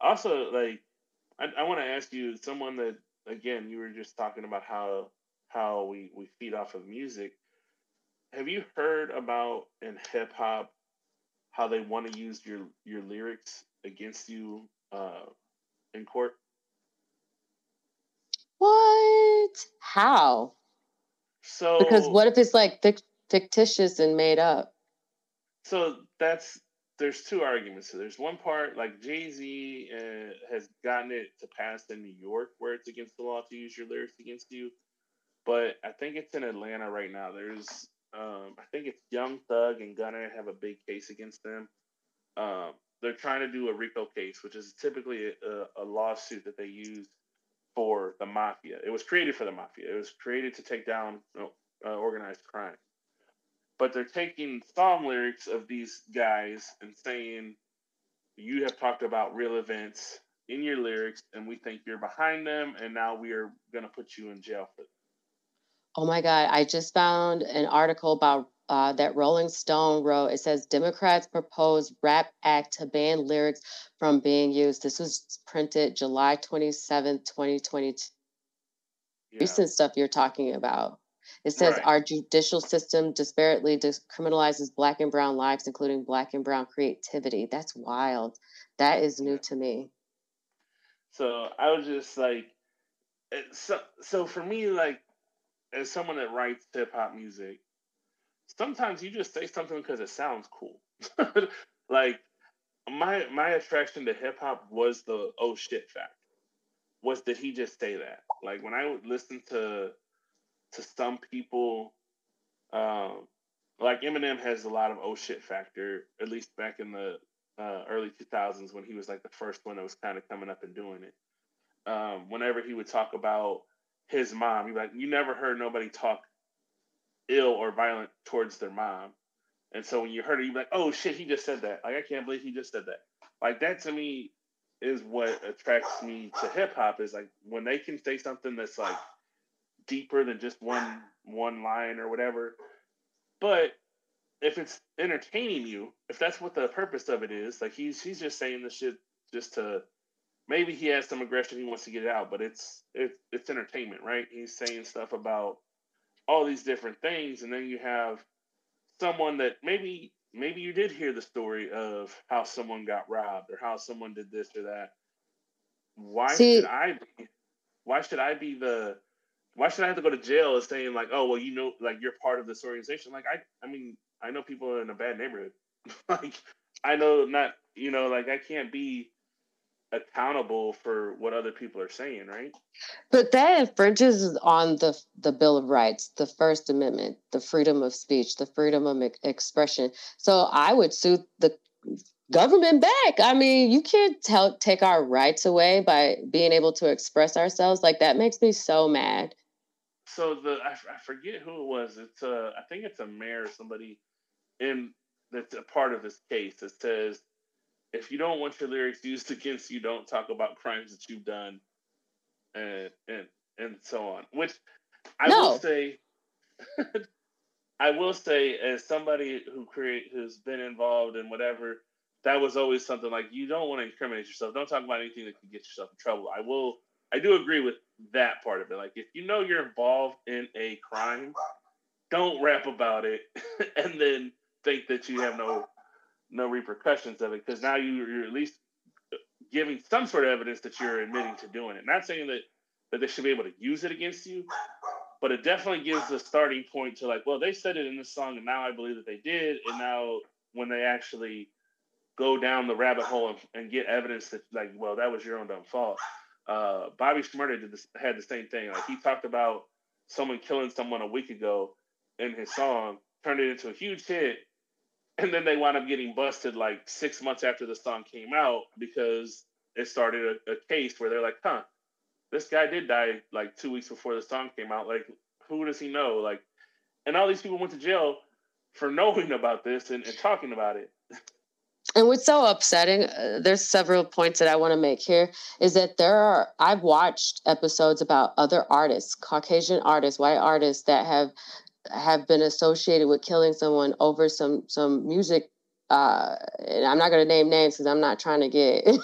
Also, like, I, I want to ask you, someone that again, you were just talking about how how we we feed off of music have you heard about in hip hop how they want to use your your lyrics against you uh, in court? What? How? So because what if it's like fictitious and made up? So that's there's two arguments. So there's one part like Jay Z uh, has gotten it to pass in New York where it's against the law to use your lyrics against you, but I think it's in Atlanta right now. There's um, I think it's Young Thug and Gunna have a big case against them. Um, they're trying to do a RICO case, which is typically a, a, lawsuit that they use for the mafia. It was created for the mafia. It was created to take down you know, uh, organized crime. But they're taking song lyrics of these guys and saying, "You have talked about real events in your lyrics, and we think you're behind them, and now we are going to put you in jail for them." Oh my God. I just found an article about uh, that Rolling Stone wrote. It says Democrats propose rap act to ban lyrics from being used. This was printed July 27th, 2022. Yeah. Recent stuff you're talking about. It says right. our judicial system disparately criminalizes black and brown lives, including black and brown creativity. That's wild. That is new yeah. to me. So I was just like, so so for me, like as someone that writes hip hop music, sometimes you just say something because it sounds cool. like my my attraction to hip hop was the oh shit fact. Was that he just say that? Like when I would listen to to some people, um, like Eminem has a lot of oh shit factor. At least back in the uh, early 2000s when he was like the first one that was kind of coming up and doing it. Um, whenever he would talk about his mom. You like you never heard nobody talk ill or violent towards their mom. And so when you heard it, you're like, oh shit, he just said that. Like I can't believe he just said that. Like that to me is what attracts me to hip hop is like when they can say something that's like deeper than just one one line or whatever. But if it's entertaining you, if that's what the purpose of it is, like he's he's just saying the shit just to maybe he has some aggression he wants to get out, but it's it's it's entertainment, right? He's saying stuff about all these different things, and then you have someone that maybe maybe you did hear the story of how someone got robbed or how someone did this or that. Why See, should I be why should I be the why should I have to go to jail as saying like, oh well you know like you're part of this organization? Like I I mean, I know people are in a bad neighborhood. like I know not you know, like I can't be accountable for what other people are saying, right? But that infringes on the the Bill of Rights, the First Amendment, the freedom of speech, the freedom of expression. So I would sue the government back. I mean, you can't tell take our rights away by being able to express ourselves. Like that makes me so mad. So the I, I forget who it was. It's a I think it's a mayor or somebody in that's a part of this case that says if you don't want your lyrics used against you, don't talk about crimes that you've done, and and and so on. Which I no. will say, I will say, as somebody who create who's been involved in whatever, that was always something like you don't want to incriminate yourself. Don't talk about anything that can get yourself in trouble. I will. I do agree with that part of it. Like if you know you're involved in a crime, don't rap about it and then think that you have no no repercussions of it because now you, you're at least giving some sort of evidence that you're admitting to doing it. Not saying that that they should be able to use it against you, but it definitely gives a starting point to like, well, they said it in this song, and now I believe that they did, and now when they actually go down the rabbit hole and, and get evidence that like, well, that was your own dumb fault. Uh, Bobby Shmurda did this, had the same thing. Like he talked about someone killing someone a week ago in his song, turned it into a huge hit, and then they wound up getting busted like six months after the song came out because it started a, a, case where they're like, huh, this guy did die like two weeks before the song came out. Like, who does he know? Like, and all these people went to jail for knowing about this and, and talking about it. And what's so upsetting, uh, there's several points that I want to make here, is that there are, I've watched episodes about other artists, Caucasian artists, white artists that have have been associated with killing someone over some some music uh and I'm not gonna name names because I'm not trying to get I'm not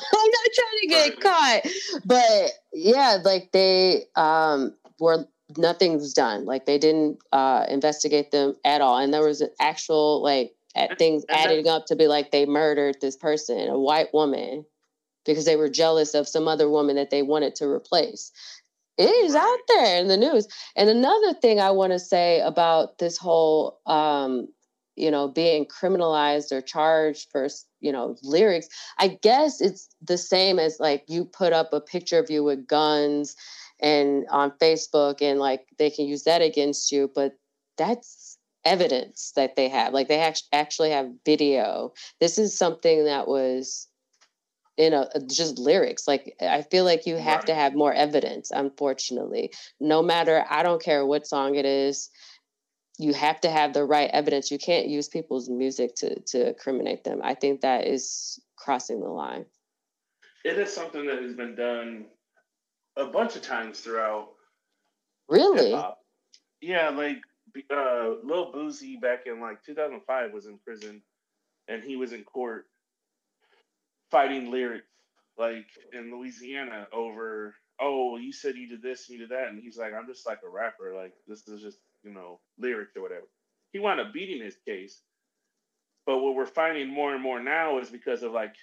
trying to get caught. But yeah, like they um were nothing's done. Like they didn't uh investigate them at all. And there was an actual like at things adding up to be like they murdered this person, a white woman, because they were jealous of some other woman that they wanted to replace. It is out there in the news. And another thing I want to say about this whole, um, you know, being criminalized or charged for, you know, lyrics, I guess it's the same as like you put up a picture of you with guns and on Facebook and like they can use that against you, but that's evidence that they have. Like they actually have video. This is something that was you know just lyrics like i feel like you have right. to have more evidence unfortunately. No matter i don't care what song it is you have to have the right evidence. You can't use people's music to to incriminate them. I think that is crossing the line. It is something that has been done a bunch of times throughout really? hip-hop. yeah like uh lil boosie back in like 2005 was in prison and he was in court fighting lyrics like in Louisiana over oh you said you did this and you did that and he's like I'm just like a rapper like this is just you know lyrics or whatever. He wound up beating his case, but what we're finding more and more now is because of like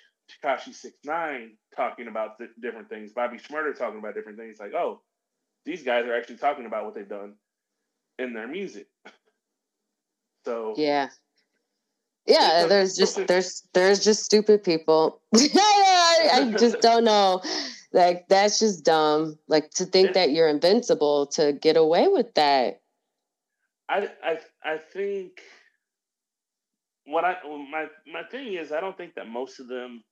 Tekashi Six Nine talking about th- different things, Bobby Shmurda talking about different things. Like oh these guys are actually talking about what they've done in their music. So yeah, yeah there's just there's there's just stupid people. I, I just don't know. Like that's just dumb. Like to think that you're invincible to get away with that. I i i think what i my my thing is i don't think that most of them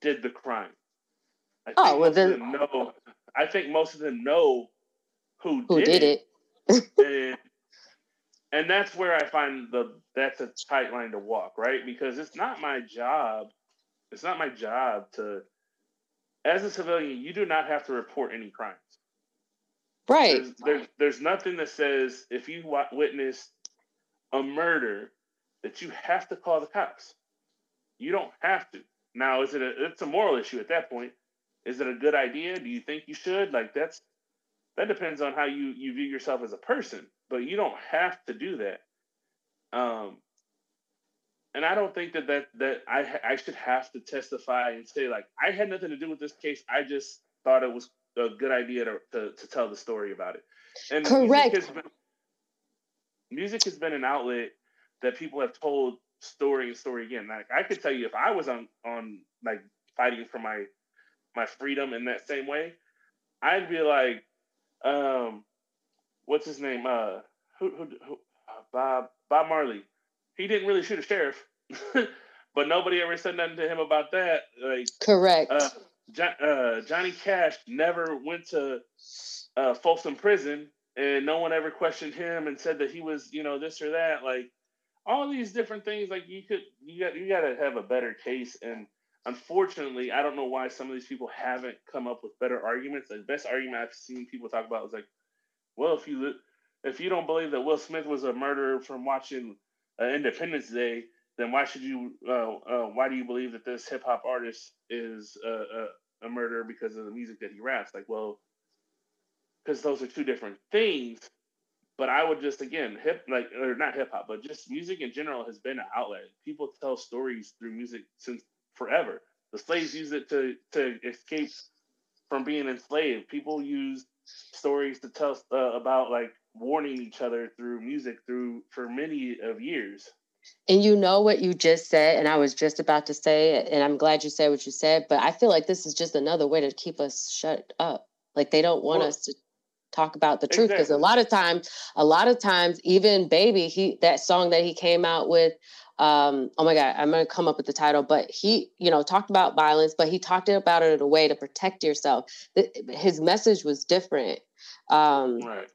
did the crime. I oh, think oh well then know i think most of them know who, who did, did it, it. And that's where I find the that's a tight line to walk, right? Because it's not my job. It's not my job to, as a civilian, you do not have to report any crimes. Right. There's, there's, there's nothing that says if you witness a murder that you have to call the cops. You don't have to. Now, is it a? It's a moral issue at that point. Is it a good idea? Do you think you should? Like that's that depends on how you you view yourself as a person. But you don't have to do that. Um, and I don't think that that that I I should have to testify and say like I had nothing to do with this case. I just thought it was a good idea to to, to tell the story about it. And correct. Music has, been, music has been an outlet that people have told story and story again. Like I could tell you if I was on on like fighting for my my freedom in that same way, I'd be like, um, what's his name? Uh, who, who, who uh, Bob Bob Marley. He didn't really shoot a sheriff, but nobody ever said nothing to him about that. Like correct. Uh, John, uh, Johnny Cash never went to uh, Folsom Prison, and no one ever questioned him and said that he was, you know, this or that. Like all these different things like you could you got you got to have a better case and unfortunately i don't know why some of these people haven't come up with better arguments the best argument i've seen people talk about is like well if you if you don't believe that will smith was a murderer from watching uh, independence day then why should you uh, uh, why do you believe that this hip-hop artist is a, a murderer because of the music that he raps like well because those are two different things but I would just again hip like or not hip hop, but just music in general has been an outlet. People tell stories through music since forever. The slaves used it to to escape from being enslaved. People use stories to tell uh, about like warning each other through music through for many of years. And you know what you just said, and I was just about to say it, and I'm glad you said what you said, but I feel like this is just another way to keep us shut up. Like they don't want well, us to talk about the truth because exactly. a lot of times a lot of times even baby he that song that he came out with um oh my god i'm gonna come up with the title but he you know talked about violence but he talked about it in a way to protect yourself his message was different um right.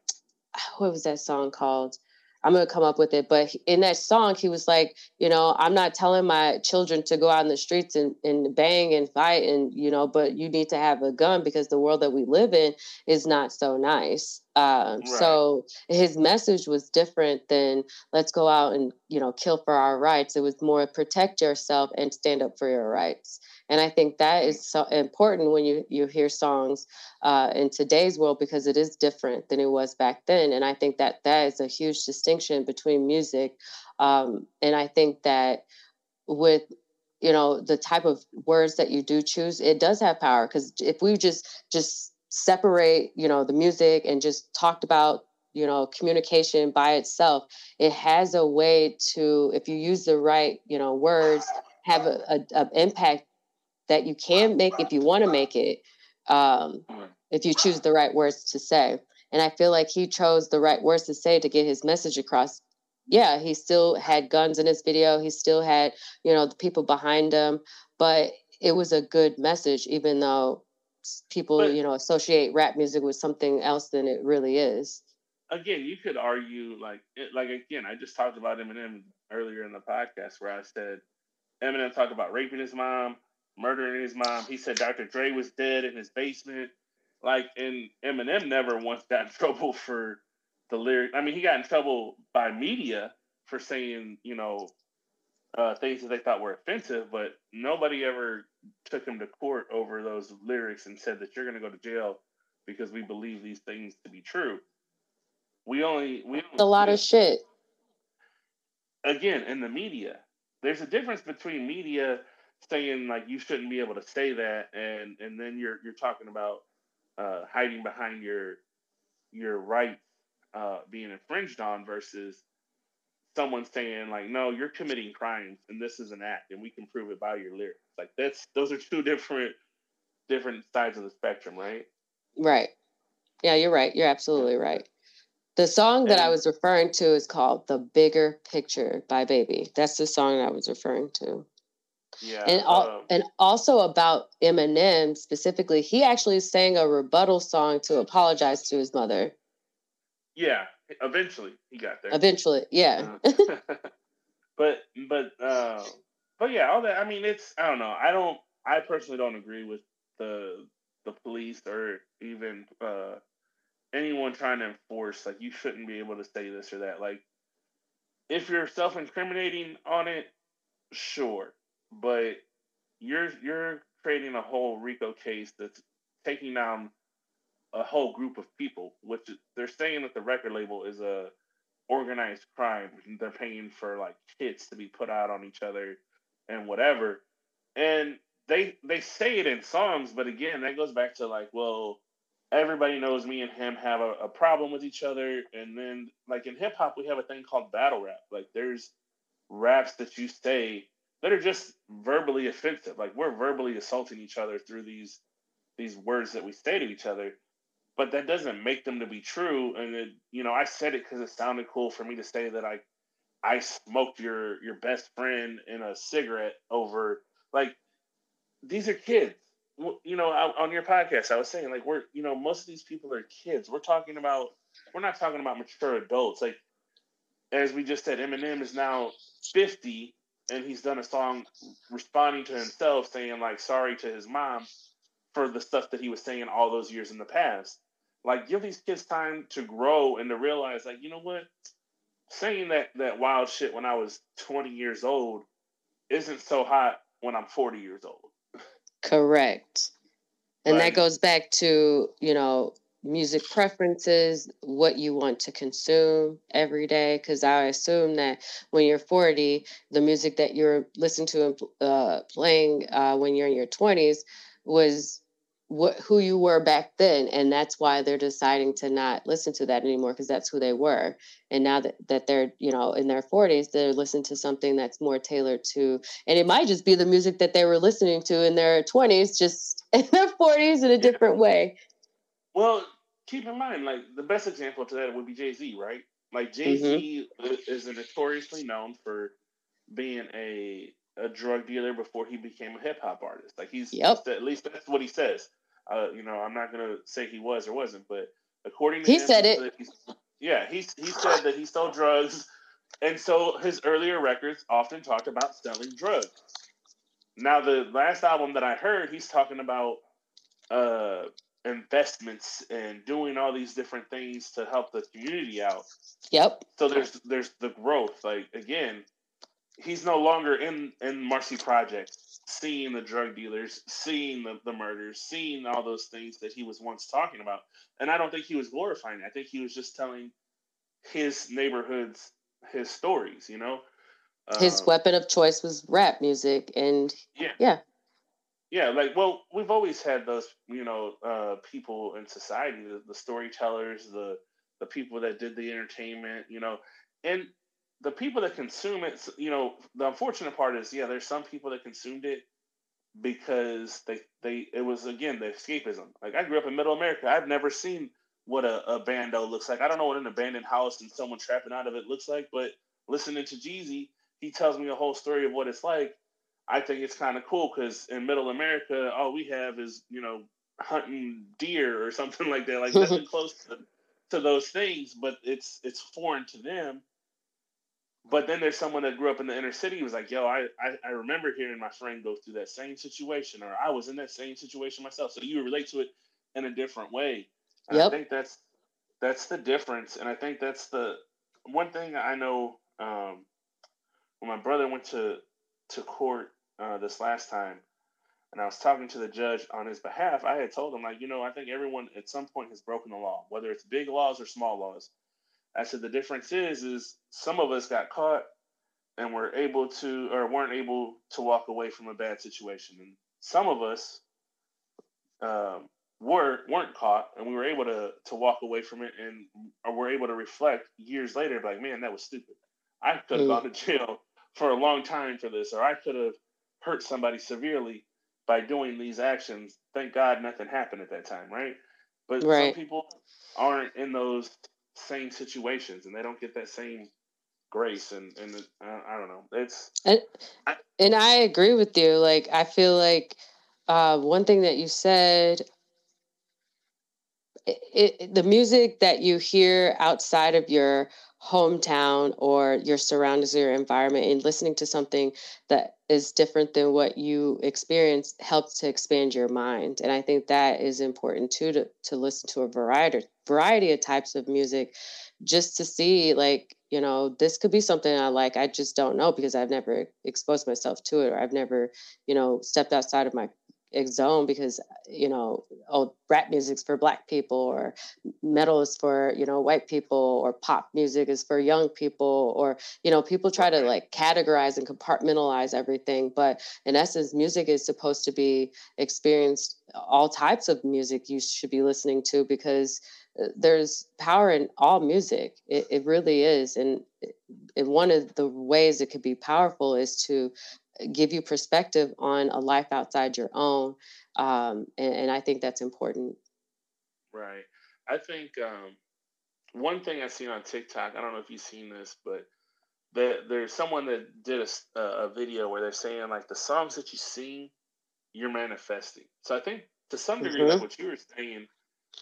what was that song called I'm gonna come up with it. But in that song, he was like, you know, I'm not telling my children to go out in the streets and, and bang and fight and you know, but you need to have a gun because the world that we live in is not so nice. Um, right. So his message was different than let's go out and you know kill for our rights. It was more protect yourself and stand up for your rights. And I think that is so important when you you hear songs uh, in today's world because it is different than it was back then. And I think that that is a huge distinction between music. Um, and I think that with you know the type of words that you do choose, it does have power because if we just just separate you know the music and just talked about you know communication by itself it has a way to if you use the right you know words have a, impact that you can make if you want to make it um, if you choose the right words to say. And i feel like he chose the right words to say to get his message across. Yeah he still had guns in his video he still had you know the people behind him but it was a good message even though people but, you know associate rap music with something else than it really is. Again you could argue like like again i just talked about eminem earlier in the podcast where i said eminem talked about raping his mom murdering his mom. He said Dr. Dre was dead in his basement. Like, and Eminem never once got in trouble for the lyric. I mean, he got in trouble by media for saying, you know, uh, things that they thought were offensive, but nobody ever took him to court over those lyrics and said that you're going to go to jail because we believe these things to be true. We only we a lot we, of shit. Again, in the media, there's a difference between media saying like you shouldn't be able to say that, and and then you're you're talking about uh, hiding behind your your rights uh, being infringed on versus someone saying like no you're committing crimes and this is an act and we can prove it by your lyrics. Like that's those are two different different sides of the spectrum right? Right. Yeah you're right. You're absolutely right. The song that i was referring to is called the bigger picture by baby. That's the song i was referring to yeah. And um, and also about Eminem specifically, he actually sang a rebuttal song to apologize to his mother. Yeah, Eventually, he got there. Eventually, yeah. but but uh, but yeah, all that. I mean, it's I don't know. I don't. I personally don't agree with the the police or even uh, anyone trying to enforce like you shouldn't be able to say this or that. Like if you're self incriminating on it, sure, but you're you're creating a whole RICO case that's taking down a whole group of people, which they're saying that the record label is a organized crime. They're paying for like hits to be put out on each other and whatever. And they they say it in songs, but again, that goes back to like, well, everybody knows me and him have a, a problem with each other. And then like in hip hop, we have a thing called battle rap. Like there's raps that you say that are just verbally offensive. Like we're verbally assaulting each other through these these words that we say to each other but that doesn't make them to be true. And it, you know, I said it because it sounded cool for me to say that I I smoked your your best friend in a cigarette over like these are kids. You know, on your podcast, I was saying like we're you know most of these people are kids. We're talking about we're not talking about mature adults. Like as we just said, Eminem is now fifty and he's done a song responding to himself saying like sorry to his mom for the stuff that he was saying all those years in the past. Like, give these kids time to grow and to realize, like, you know what? Saying that that wild shit when I was 20 years old isn't so hot when I'm 40 years old. Correct. And that goes back to, you know, music preferences, what you want to consume every day. Because I assume that when you're 40, the music that you're listening to and uh, playing uh, when you're in your 20s was what who you were back then and that's why they're deciding to not listen to that anymore because that's who they were and now that, that they're you know in their 40s they're listening to something that's more tailored to and it might just be the music that they were listening to in their 20s just in their 40s in a different way well keep in mind like the best example to that would be jay-z right like jay-z mm-hmm. is notoriously known for being a a drug dealer before he became a hip hop artist. Like he's yep. at least that's what he says. Uh, you know, I'm not gonna say he was or wasn't, but according to he him, said it. Yeah, he he said that he sold drugs, and so his earlier records often talked about selling drugs. Now, the last album that I heard, he's talking about uh, investments and doing all these different things to help the community out. Yep. So there's there's the growth. Like again, he's no longer in in Marcy Project, seeing the drug dealers, seeing the, the murders, seeing all those things that he was once talking about. And I don't think he was glorifying. It. I think he was just telling his neighborhoods his stories. You know, his um, weapon of choice was rap music, and yeah, yeah. Yeah, like well, we've always had those, you know, uh, people in society, the, the storytellers, the the people that did the entertainment, you know, and the people that consume it, you know, the unfortunate part is, yeah, there's some people that consumed it because they they it was again the escapism. Like I grew up in Middle America, I've never seen what a, a bando looks like. I don't know what an abandoned house and someone trapping out of it looks like, but listening to Jeezy, he tells me a whole story of what it's like. I think it's kind of cool because in Middle America, all we have is you know hunting deer or something like that, like nothing close to, to those things. But it's it's foreign to them but then there's someone that grew up in the inner city who was like, yo, I, I, I remember hearing my friend go through that same situation, or I was in that same situation myself. So you relate to it in a different way. Yep. I think that's that's the difference. And I think that's the one thing I know um, when my brother went to to court uh, this last time, and I was talking to the judge on his behalf, I had told him like, you know, I think everyone at some point has broken the law, whether it's big laws or small laws. I said the difference is is some of us got caught and were able to or weren't able to walk away from a bad situation, and some of us um, were weren't caught and we were able to to walk away from it and or were able to reflect years later, like man, that was stupid. I could have mm. gone to jail for a long time for this, or I could have hurt somebody severely by doing these actions. Thank God nothing happened at that time, right? But right. some people aren't in those same situations and they don't get that same grace and and uh, I don't know it's and, I, and I agree with you like I feel like uh, one thing that you said it, it, the music that you hear outside of your hometown or your surroundings or your environment and listening to something that is different than what you experience helps to expand your mind and i think that is important too to, to listen to a variety variety of types of music just to see like you know this could be something i like i just don't know because i've never exposed myself to it or i've never you know stepped outside of my zone because you know oh rap music's for black people or metal is for you know white people or pop music is for young people or you know people try to like categorize and compartmentalize everything but in essence music is supposed to be experienced all types of music you should be listening to because uh, there's power in all music. It, it really is and, and one of the ways it could be powerful is to give you perspective on a life outside your own. Um, and, and, I think that's important. Right. I think um, one thing I've seen on TikTok, I don't know if you've seen this, but the, there's someone that did a, a video where they're saying like the songs that you sing, you're manifesting. So I think to some degree, mm-hmm. like what you were saying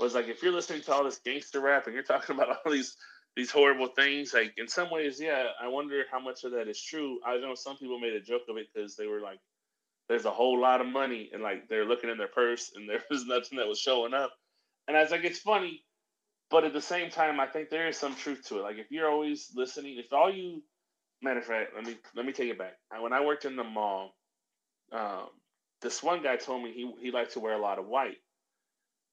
was like if you're listening to all this gangster rap and you're talking about all these these horrible things. Like in some ways, yeah, I wonder how much of that is true. I know some people made a joke of it because they were like, "There's a whole lot of money," and like they're looking in their purse and there was nothing that was showing up. And I was like, it's funny, but at the same time, I think there is some truth to it. Like if you're always listening, if all you matter of fact, let me let me take it back. When I worked in the mall, um, this one guy told me he he liked to wear a lot of white.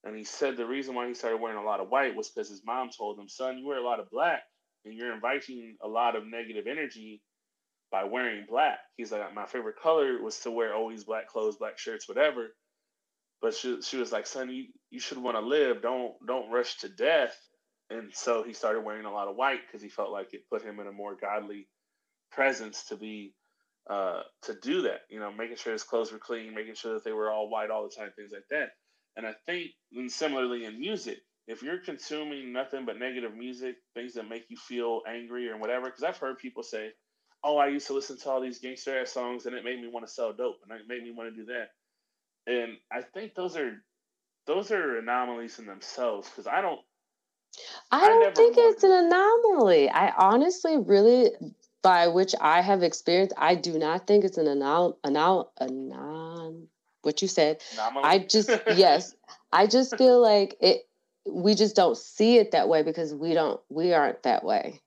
And he said the reason why he started wearing a lot of white was because his mom told him, son, you wear a lot of black and you're inviting a lot of negative energy by wearing black. He's like, my favorite color was to wear always black clothes, black shirts, whatever. But she, she was like, son, you, you should want to live. Don't don't rush to death. And so he started wearing a lot of white because he felt like it put him in a more godly presence to be uh, to do that. You know, making sure his clothes were clean, making sure that they were all white all the time, things like that. And I think, and similarly in music, if you're consuming nothing but negative music, things that make you feel angry or whatever, because I've heard people say, "Oh, I used to listen to all these gangster ass songs, and it made me want to sell dope, and it made me want to do that." And I think those are those are anomalies in themselves because I don't. I don't I think it's an anomaly. I honestly, really, by which I have experienced, I do not think it's an anal anal anom what you said. I just yes, I just feel like it. We just don't see it that way because we don't. We aren't that way.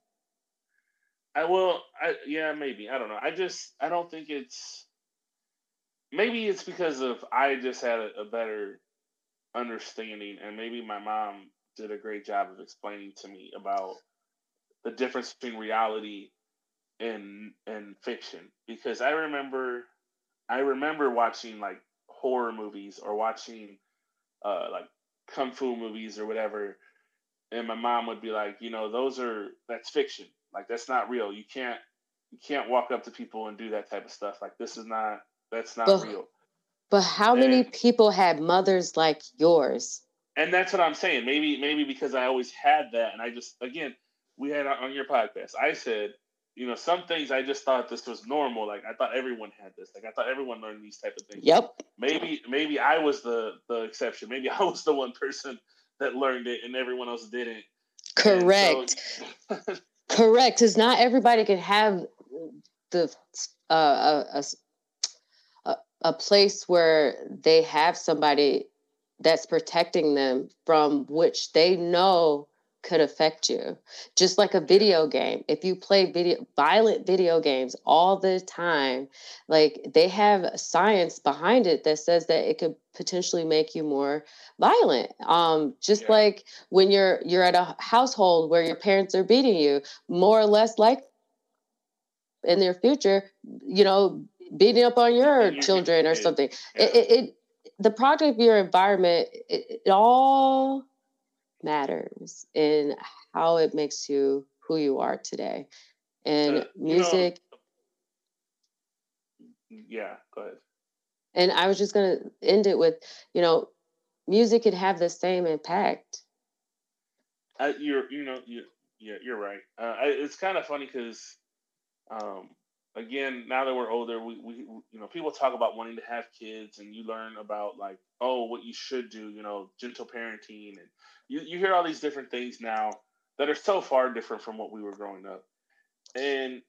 I will. I yeah, maybe. I don't know. I just. I don't think it's. Maybe it's because of I just had a, a better understanding, and maybe my mom did a great job of explaining to me about the difference between reality and and fiction. Because I remember, I remember watching like horror movies or watching uh, like kung fu movies or whatever, and my mom would be like, you know, those are that's fiction. Like that's not real. You can't you can't walk up to people and do that type of stuff. Like this is not that's not but, real. But how and, many people had mothers like yours? And that's what I'm saying. Maybe maybe because I always had that, and I just again we had on your podcast. I said you know, some things I just thought this was normal. Like I thought everyone had this. Like I thought everyone learned these type of things. Yep. Maybe maybe I was the the exception. Maybe I was the one person that learned it and everyone else didn't. Correct. So... Correct. Because not everybody can have the uh, a, a a place where they have somebody that's protecting them from which they know could affect you. Just like a video game. If you play video violent video games all the time, like they have science behind it that says that it could potentially make you more violent. Um just yeah. like when you're you're at a household where your parents are beating you, more or less like in their future, you know, beating up on your children or something. Yeah. It, it, it the product of your environment, it, it all matters in how it makes you who you are today. And uh, music. Know, yeah, go ahead. And I was just going to end it with, you know, music can have the same impact. Uh, you're, you know, you, yeah, you're right. Uh, it's kind of funny because um, again, now that we're older, we, we you know people talk about wanting to have kids, and you learn about like oh what you should do, you know, gentle parenting, and you you hear all these different things now that are so far different from what we were growing up, and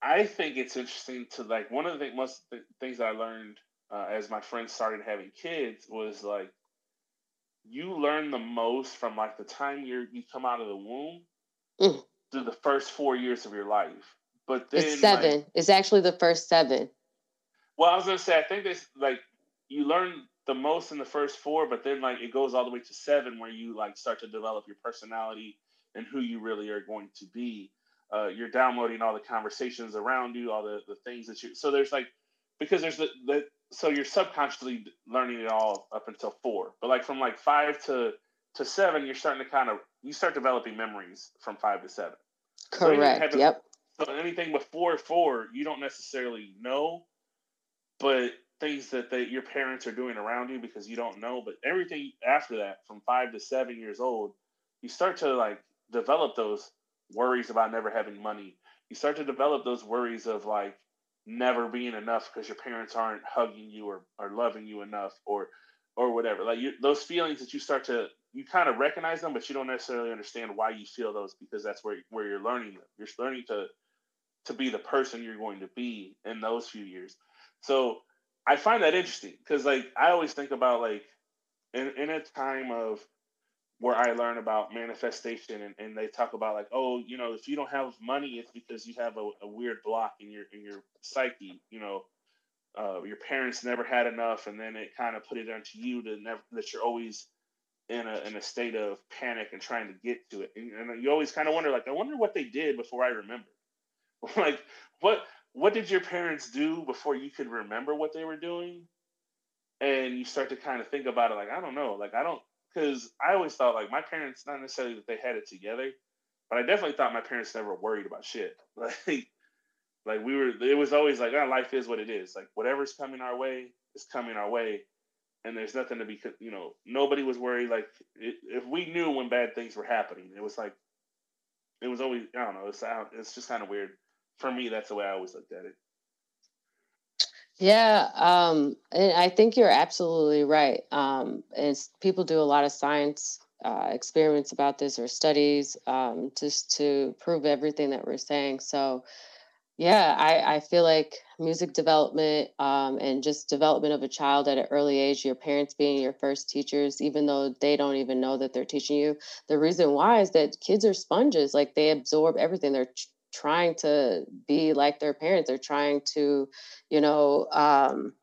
I think it's interesting to like one of the th- most th- things I learned uh, as my friends started having kids was like you learn the most from like the time you you come out of the womb mm. through the first four years of your life. But then it's seven. Like, it's actually the first seven. Well, I was gonna say I think this like you learn the most in the first four, but then like it goes all the way to seven where you like start to develop your personality and who you really are going to be. Uh, you're downloading all the conversations around you, all the, the things that you. So there's like because there's the, the so you're subconsciously learning it all up until four, but like from like five to to seven, you're starting to kind of you start developing memories from five to seven. Correct. So yep. So anything before four, you don't necessarily know, but things that they, your parents are doing around you because you don't know. But everything after that, from five to seven years old, you start to like develop those worries about never having money. You start to develop those worries of like never being enough because your parents aren't hugging you or, or loving you enough or or whatever. Like you, those feelings that you start to you kind of recognize them, but you don't necessarily understand why you feel those because that's where where you're learning them. You're learning to to be the person you're going to be in those few years. So I find that interesting because like I always think about like in, in a time of where I learn about manifestation and, and they talk about like, oh, you know, if you don't have money, it's because you have a, a weird block in your in your psyche. You know, uh, your parents never had enough, and then it kind of put it onto you to never that you're always in a in a state of panic and trying to get to it, and, and you always kind of wonder like, I wonder what they did before I remember. like, what what did your parents do before you could remember what they were doing? And you start to kind of think about it like, I don't know, like I don't because I always thought like my parents, not necessarily that they had it together, but I definitely thought my parents never worried about shit. Like, like we were, it was always like, oh, life is what it is. Like whatever's coming our way is coming our way, and there's nothing to be, you know, nobody was worried. Like it, if we knew when bad things were happening, it was like, it was always, I don't know, it's it's just kind of weird. For me, that's the way I always looked at it. Yeah, um, and I think you're absolutely right. Um, and people do a lot of science uh, experiments about this or studies um, just to prove everything that we're saying. So, yeah, I, I feel like music development um, and just development of a child at an early age, your parents being your first teachers, even though they don't even know that they're teaching you. The reason why is that kids are sponges, like they absorb everything. They're trying to be like their parents. They're trying to, you know, um,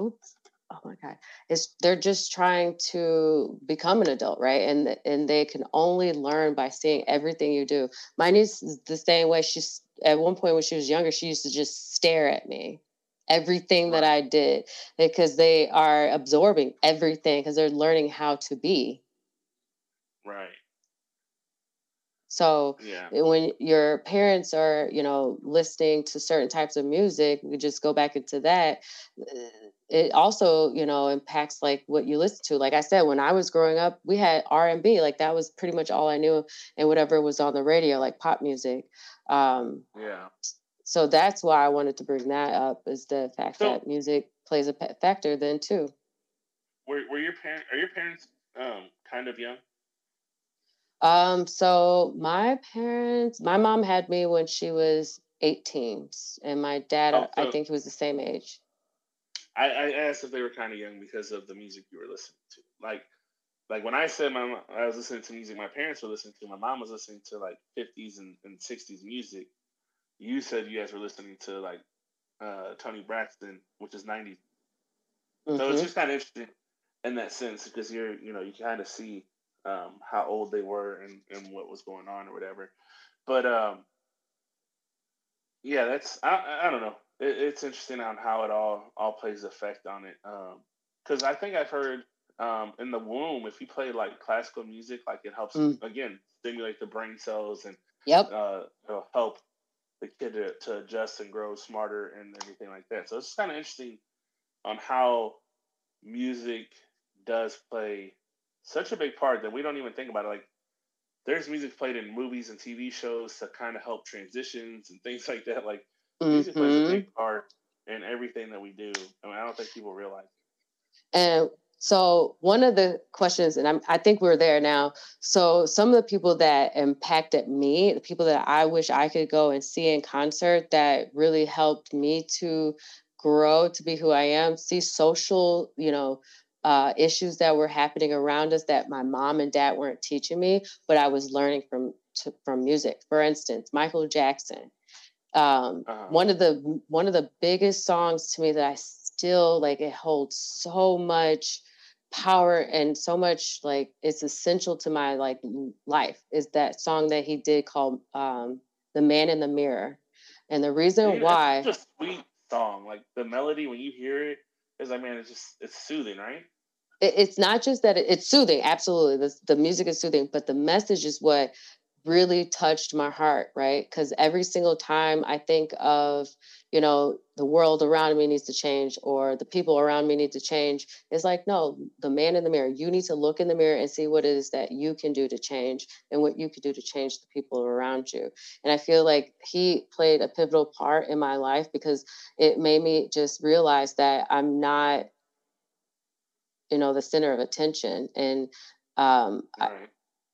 oops, oh my god, it's they're just trying to become an adult, right? And and they can only learn by seeing everything you do. My niece is the same way. She's at one point when she was younger, she used to just stare at me everything that I did because they are absorbing everything because they're learning how to be. Right. So yeah. when your parents are, you know, listening to certain types of music, we just go back into that. Eh, it also, you know, impacts like what you listen to. Like I said, when I was growing up, we had R and B. Like that was pretty much all I knew, and whatever was on the radio, like pop music. Um, yeah. So that's why I wanted to bring that up is the fact so, that music plays a factor then too. Were Were your parents? Are your parents um, kind of young? Um, so my parents, my mom had me when she was 18, and my dad, oh, so I think he was the same age. I, I asked if they were kind of young because of the music you were listening to. Like, like when I said my I was listening to music my parents were listening to, my mom was listening to like 50s and, and 60s music. You said you guys were listening to like uh, Toni Braxton, which is 90s. Mm-hmm. So it's mm-hmm. just kind of interesting in that sense because you're, you know, you kind of see um, how old they were and, and what was going on or whatever. But um, yeah, that's I, I don't know. It, it's interesting on how it all all plays effect on it. Um because um, I think I've heard um, in the womb, if you play like classical music, like it helps mm. again stimulate the brain cells and yep, uh, it'll help the kid to, to adjust and grow smarter and everything like that. So it's kind of interesting on how music does play such a big part that we don't even think about it. Like there's music played in movies and TV shows to kind of help transitions and things like that. Like Mm-hmm. Music plays a big part in everything that we do. I mean, I don't think people realize. And so one of the questions, and I'm, I think we're there now. So some of the people that impacted me, the people that I wish I could go and see in concert, that really helped me to grow to be who I am, see social, you know, uh, issues that were happening around us that my mom and dad weren't teaching me, but I was learning from to, from music. For instance, Michael Jackson. Um, uh-huh. One of the one of the biggest songs to me that I still like it holds so much power and so much like it's essential to my like life is that song that he did called um, "The Man in the Mirror," and the reason Dude, why. It's a sweet song. Like the melody when you hear it is like man, it's just it's soothing, right? It, it's not just that it, it's soothing. Absolutely, the the music is soothing, but the message is what really touched my heart, right? Because every single time I think of, you know, the world around me needs to change or the people around me need to change, it's like, no, the man in the mirror, you need to look in the mirror and see what it is that you can do to change and what you can do to change the people around you. And I feel like he played a pivotal part in my life because it made me just realize that I'm not, you know, the center of attention. And um. I,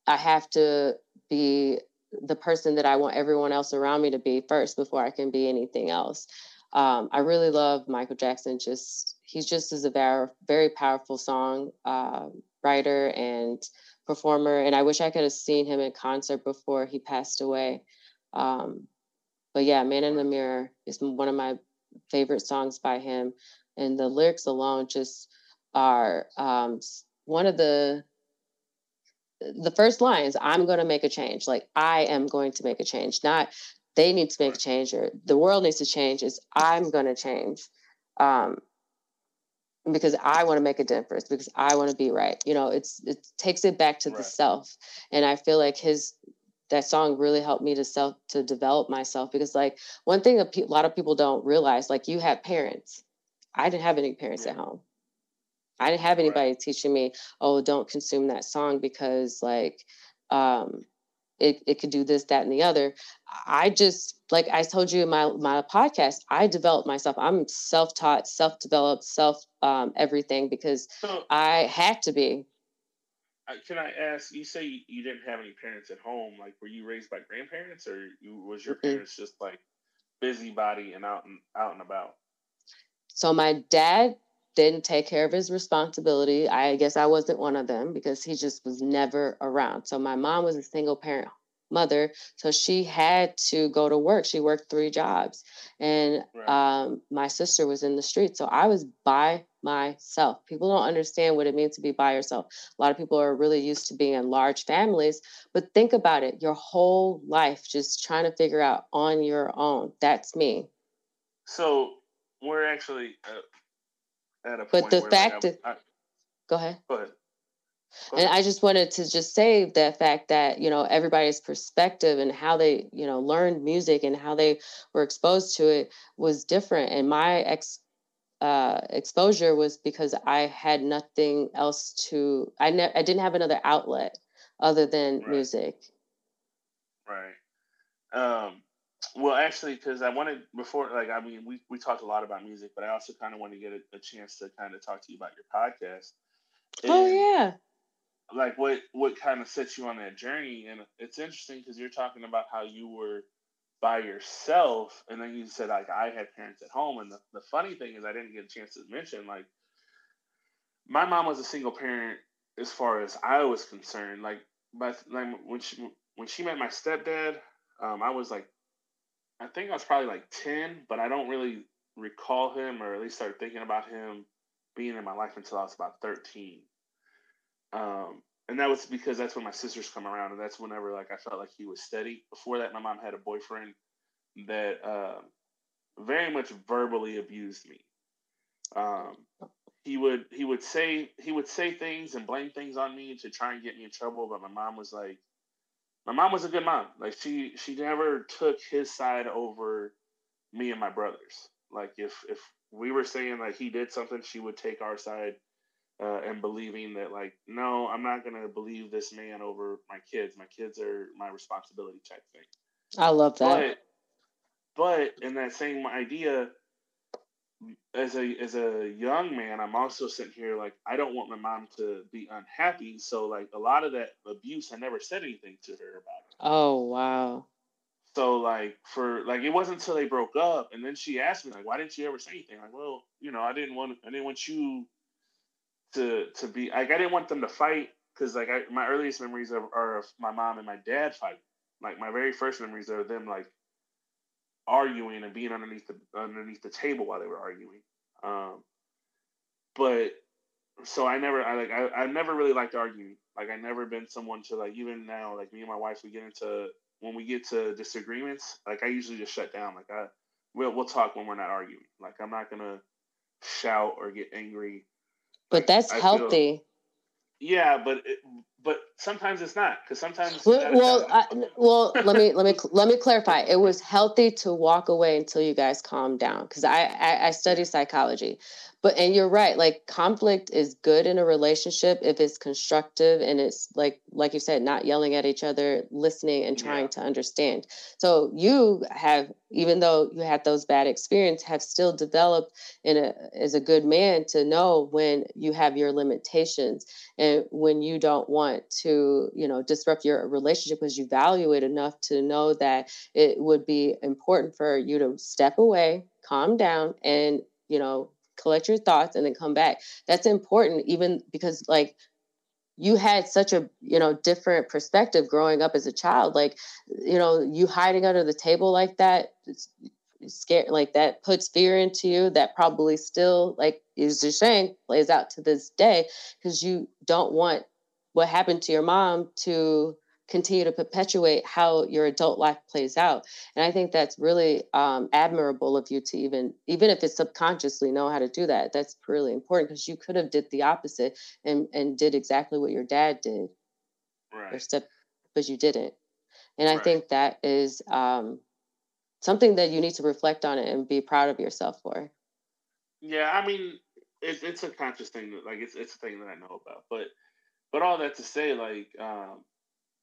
I have to be the person that I want everyone else around me to be first before I can be anything else. Um, I really love Michael Jackson. Just he's just as a very very powerful song uh, writer and performer. And I wish I could have seen him in concert before he passed away. Um, but yeah, "Man in the Mirror" is one of my favorite songs by him, and the lyrics alone just are um, one of the the first line is i'm going to make a change like i am going to make a change not they need to make a change or the world needs to change is i'm going to change um, because i want to make a difference because i want to be right you know it's it takes it back to right. the self and i feel like his that song really helped me to self to develop myself because like one thing a, pe- a lot of people don't realize like you have parents i didn't have any parents yeah. at home I didn't have anybody teaching me, oh, don't consume that song because like um it, it could do this, that, and the other. I just like I told you in my my podcast, I developed myself. I'm self-taught, self-developed, self um, everything because so, I had to be. Can I ask? You say you, you, didn't have any parents at home. Like, were you raised by grandparents, or you, was your mm-hmm. parents just like busybody and out and out and about? So my dad didn't take care of his responsibility. I guess I wasn't one of them because he just was never around. So my mom was a single parent mother, so she had to go to work. She worked three jobs, and right. um, my sister was in the street. So I was by myself. People don't understand what it means to be by yourself. A lot of people are really used to being in large families, but think about it: your whole life just trying to figure out on your own. That's me. So we're actually. Uh at a but the fact that I, go ahead. Go ahead. Go ahead. And I just wanted to just say that fact that you know everybody's perspective and how they you know learned music and how they were exposed to it was different. And my ex uh, exposure was because I had nothing else to. I ne- I didn't have another outlet other than right. music. Right. Um, well, actually, because I wanted before, like, I mean, we, we talked a lot about music, but I also kind of want to get a, a, chance to kind of talk to you about your podcast. Oh, and, oh yeah. Like what what kind of sets you on that journey, and it's interesting because you're talking about how you were by yourself, and then you said like I had parents at home, and the, the funny thing is I didn't get a chance to mention like my mom was a single parent as far as I was concerned. Like, but like when she when she met my stepdad, um, I was like I think I was probably like 10, but I don't really recall him or at least start thinking about him being in my life until I was about 13. Um, and that was because that's when my sisters come around, and that's whenever like I felt like he was steady. Before that, my mom had a boyfriend that uh, very much verbally abused me. Um, he would he would say he would say things and blame things on me to try and get me in trouble, but my mom was like, my mom was a good mom. Like she she never took his side over me and my brothers. Like if if we were saying like he did something, she would take our side uh, and believing that like no, I'm not gonna believe this man over my kids. My kids are my responsibility type thing. I love that. but in that same idea, as a as a young man, I'm also sitting here like I don't want my mom to be unhappy. So like a lot of that abuse, I never said anything to her about it. Oh wow. So like for like it wasn't until they broke up, and then she asked me like, why didn't you ever say anything? Like, well, you know, I didn't want I didn't want you to to be like I didn't want them to fight because like I, my earliest memories are, are of my mom and my dad fighting. Like my very first memories are them like arguing and being underneath the underneath the table while they were arguing. Um, but so I never I like I I never really liked arguing. Like I never been someone to like even now like me and my wife we get into when we get to disagreements like I usually just shut down. Like I we'll we'll talk when we're not arguing. Like I'm not gonna shout or get angry. But like, that's I healthy. Feel, yeah, but it, but sometimes it's not because sometimes. Well, well, I, well, let me let me let me clarify. It was healthy to walk away until you guys calmed down because I, I I study psychology, but and you're right like conflict is good in a relationship if it's constructive and it's like like you said not yelling at each other listening and trying yeah. to understand so you have even though you had those bad experiences have still developed in a as a good man to know when you have your limitations and when you don't want to you know disrupt your relationship because you value it enough to know that it would be important for you to step away calm down and you know collect your thoughts and then come back. That's important even because like you had such a you know different perspective growing up as a child. Like you know you hiding under the table like that scare like that puts fear into you that probably still like is you're saying plays out to this day because you don't want what happened to your mom to continue to perpetuate how your adult life plays out. And i think that's really um, admirable of you to even even if it's subconsciously know how to do that that's really important because you could have did the opposite and and did exactly what your dad did right. step but you didn't. And i think that is um, something that you need to reflect on it and be proud of yourself for. Yeah i mean it's, it's a conscious thing that, like it's, it's a thing that i know about but but all that to say like um,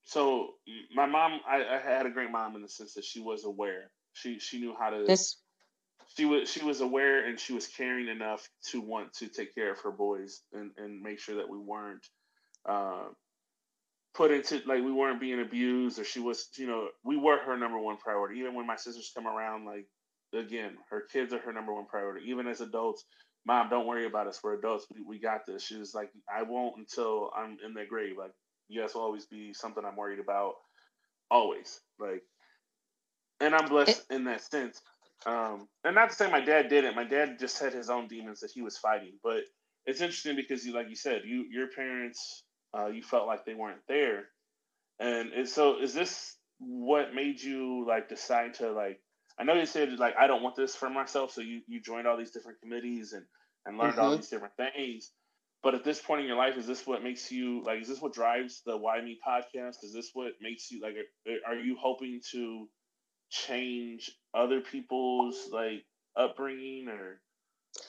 so my mom, I, I, had a great mom in the sense that she was aware. She she knew how to. This. She was she was aware and she was caring enough to want to take care of her boys and, and make sure that we weren't uh, put into like we weren't being abused or she was you know we were her number one priority even when my sisters come around like again her kids are her number one priority even as adults mom don't worry about us we're adults we, we got this she was like i won't until i'm in their grave like you guys will always be something I'm worried about. Always. Like and I'm blessed in that sense. Um, and not to say my dad didn't. My dad just had his own demons that he was fighting. But it's interesting because you, like you said, you your parents, uh, you felt like they weren't there, and, and so is this what made you like decide to like? I know you said like I don't want this for myself, so you you joined all these different committees and and learned mm-hmm. all these different things. But at this point in your life, is this what makes you like? Is this what drives the Why Me podcast? Is this what makes you like? Are you hoping to change other people's like upbringing or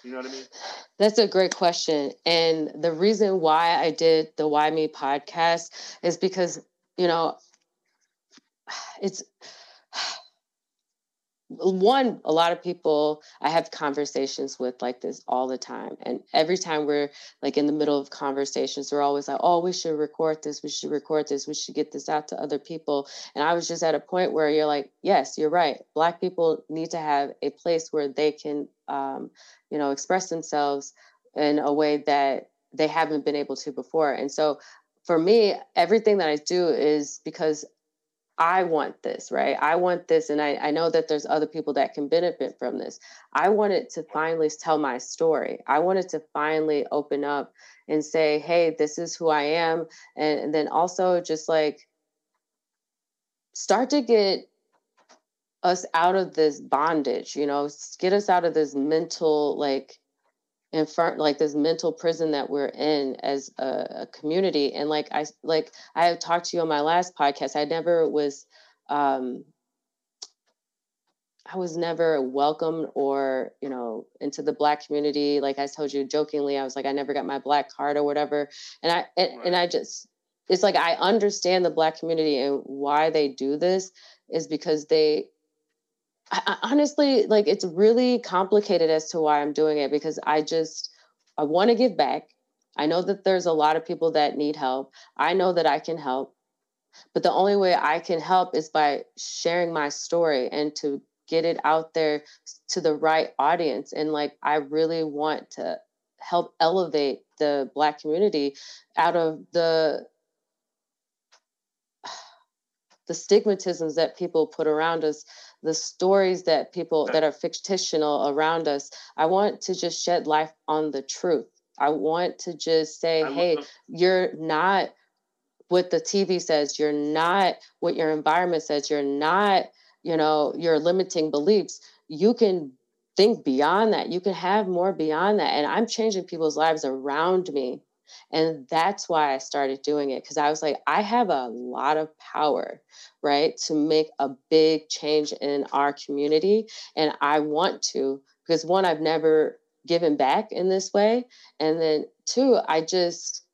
you know what I mean? That's a great question. And the reason why I did the Why Me podcast is because, you know, it's one a lot of people i have conversations with like this all the time and every time we're like in the middle of conversations they're always like oh we should record this we should record this we should get this out to other people and i was just at a point where you're like yes you're right black people need to have a place where they can um, you know express themselves in a way that they haven't been able to before and so for me everything that i do is because I want this, right? I want this. And I, I know that there's other people that can benefit from this. I wanted to finally tell my story. I wanted to finally open up and say, hey, this is who I am. And, and then also just like start to get us out of this bondage, you know, get us out of this mental like infer like this mental prison that we're in as a, a, community and like i like i have talked to you on my last podcast i never was um i was never welcomed or you know into the black community like i told you jokingly i was like i never got my black card or whatever and i and, and i just it's like i understand the black community and why they do this is because they I, honestly, like it's really complicated as to why I'm doing it because I just I want to give back. I know that there's a lot of people that need help. I know that I can help. But the only way I can help is by sharing my story and to get it out there to the right audience. And like, I really want to help elevate the Black community out of the the stigmatisms that people put around us the stories that people that are fictional around us i want to just shed light on the truth i want to just say hey you're not what the TV says, you're not what your environment says, you're not, you know, your limiting beliefs. You can think beyond that. You can have more beyond that. And I'm changing people's lives around me. And that's why I started doing it because I was like, I have a lot of power, right, to make a big change in our community. And I want to, because one, I've never given back in this way. And then two, I just,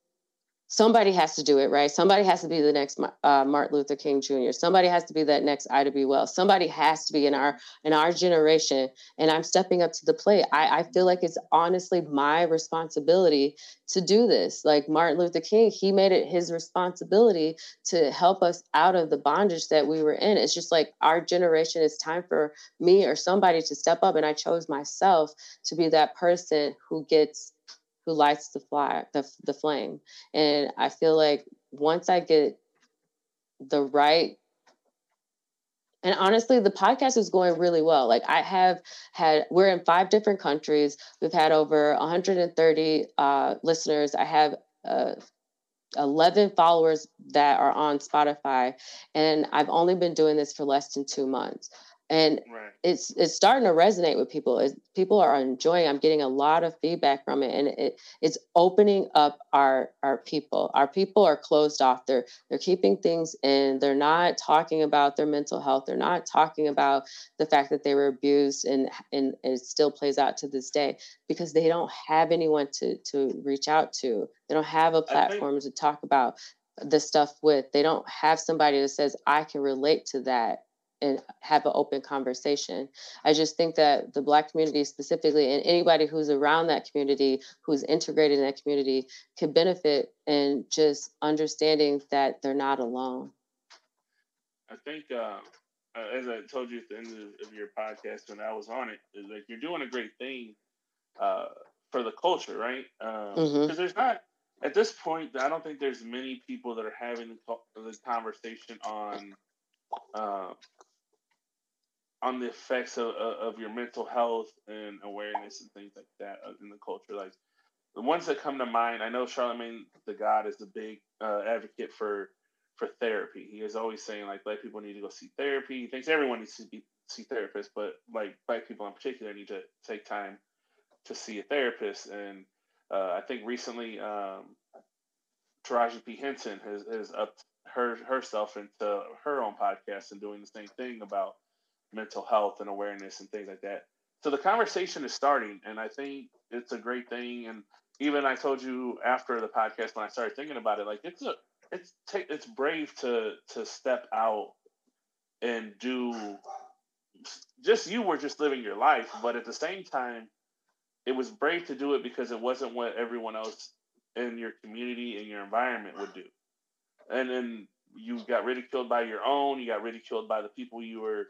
somebody has to do it, right? Somebody has to be the next uh, Martin Luther King Jr. Somebody has to be that next Ida B. Wells. Somebody has to be in our in our generation, and I'm stepping up to the plate. I, I feel like it's honestly my responsibility to do this. Like Martin Luther King, he made it his responsibility to help us out of the bondage that we were in. It's just like our generation. It's time for me or somebody to step up, and I chose myself to be that person who gets who lights the fire the, the flame. And i feel like once i get the right and honestly the podcast is going really well. Like i have had we're in five different countries. We've had over 130 uh, listeners. I have uh, 11 followers that are on spotify. And i've only been doing this for less than two months and right. it's it's starting to resonate with people. It's, people are enjoying i'm getting a lot of feedback from it and it, it's opening up our our people. Our people are closed off. They're they're keeping things in. They're not talking about their mental health. They're not talking about the fact that they were abused and and it still plays out to this day because they don't have anyone to to reach out to. They don't have a platform think- to talk about this stuff with. They don't have somebody that says i can relate to that and have an open conversation. I just think that the Black community specifically, and anybody who's around that community, who's integrated in that community, could benefit in just understanding that they're not alone. I think, uh, as I told you at the end of, your podcast when I was on it, is like you're doing a great thing uh, for the culture, right? Because um, mm-hmm. there's not at this point. I don't think there's many people that are having the, the conversation on uh, on the effects of, of your mental health and awareness and things like that uh, in the culture. Like the ones that come to mind, I know Charlemagne the God is a big uh, advocate for for therapy. He is always saying like black people need to go see therapy. He thinks everyone needs to be, see therapists, but like black people in particular need to take time to see a therapist. And uh, I think recently, um, Taraji P Henson has, has upped her herself into her own podcast and doing the same thing about mental health and awareness and things like that. So the conversation is starting, and I think it's a great thing. And even I told you after the podcast when I started thinking about it, like it's a it's t- it's brave to to step out and do just you were just living your life, but at the same time, it was brave to do it because it wasn't what everyone else in your community and your environment would do. And then you got ridiculed by your own, you got ridiculed by the people you were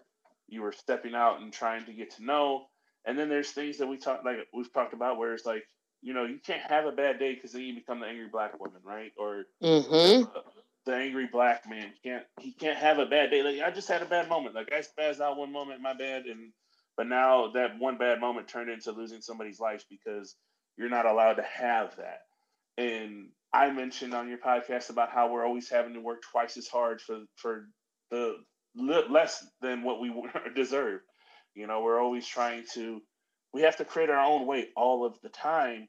you were stepping out and trying to get to know. And then there's things that we talk like we've talked about where it's like you know you can't have a bad day because then you become the angry black woman, right? Or mm-hmm. the, the, angry black man can't he can't have a bad day. Like I just had a bad moment. Like I spazzed out one moment, my bad, and but now that one bad moment turned into losing somebody's life because you're not allowed to have that. And I mentioned on your podcast about how we're always having to work twice as hard for for the less than what we deserve. You know, we're always trying to, we have to create our own way all of the time,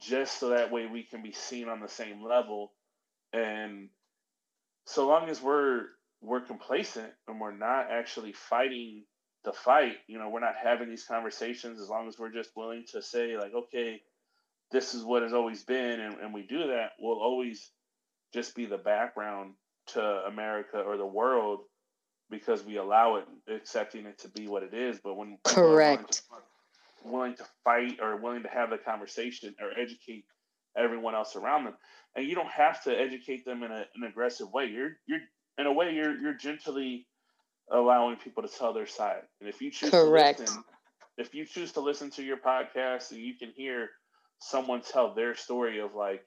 just so that way we can be seen on the same level. And so long as we're we're complacent and we're not actually fighting the fight, you know, we're not having these conversations. As long as we're just willing to say like, okay, this is what has always been, and, and we do that, we'll always just be the background to America or the world because we allow it, accepting it to be what it is. But when correct, willing to, willing to fight or willing to have the conversation or educate everyone else around them, and you don't have to educate them in a, an aggressive way. You're you're in a way you're you're gently allowing people to tell their side. And if you choose correct. to listen, if you choose to listen to your podcast and you can hear someone tell their story of like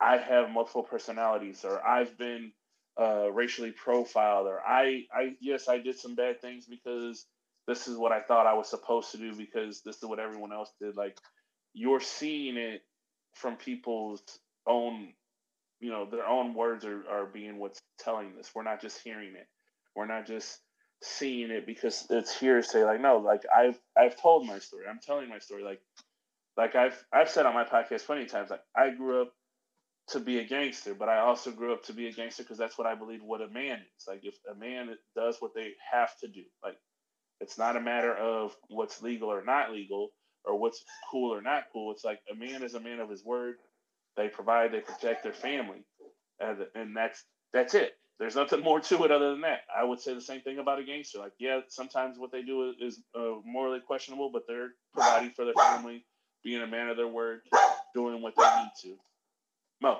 I have multiple personalities or I've been uh, racially profiled or I I yes I did some bad things because this is what I thought I was supposed to do because this is what everyone else did. Like you're seeing it from people's own you know their own words are, are being what's telling this. We're not just hearing it. We're not just seeing it because it's hearsay. Like no like i've i've told my story. I'm telling my story. Like like i've i've said on my podcast plenty times like i grew up to be a gangster but i also grew up to be a gangster because that's what i believe what a man is like if a man does what they have to do like it's not a matter of what's legal or not legal or what's cool or not cool it's like a man is a man of his word they provide, they protect their family, and, and that's that's it. There's nothing more to it other than that. I would say the same thing about a gangster. Like, yeah, sometimes what they do is uh, morally questionable, but they're providing for their family, being a man of their word, doing what they need to. Mo.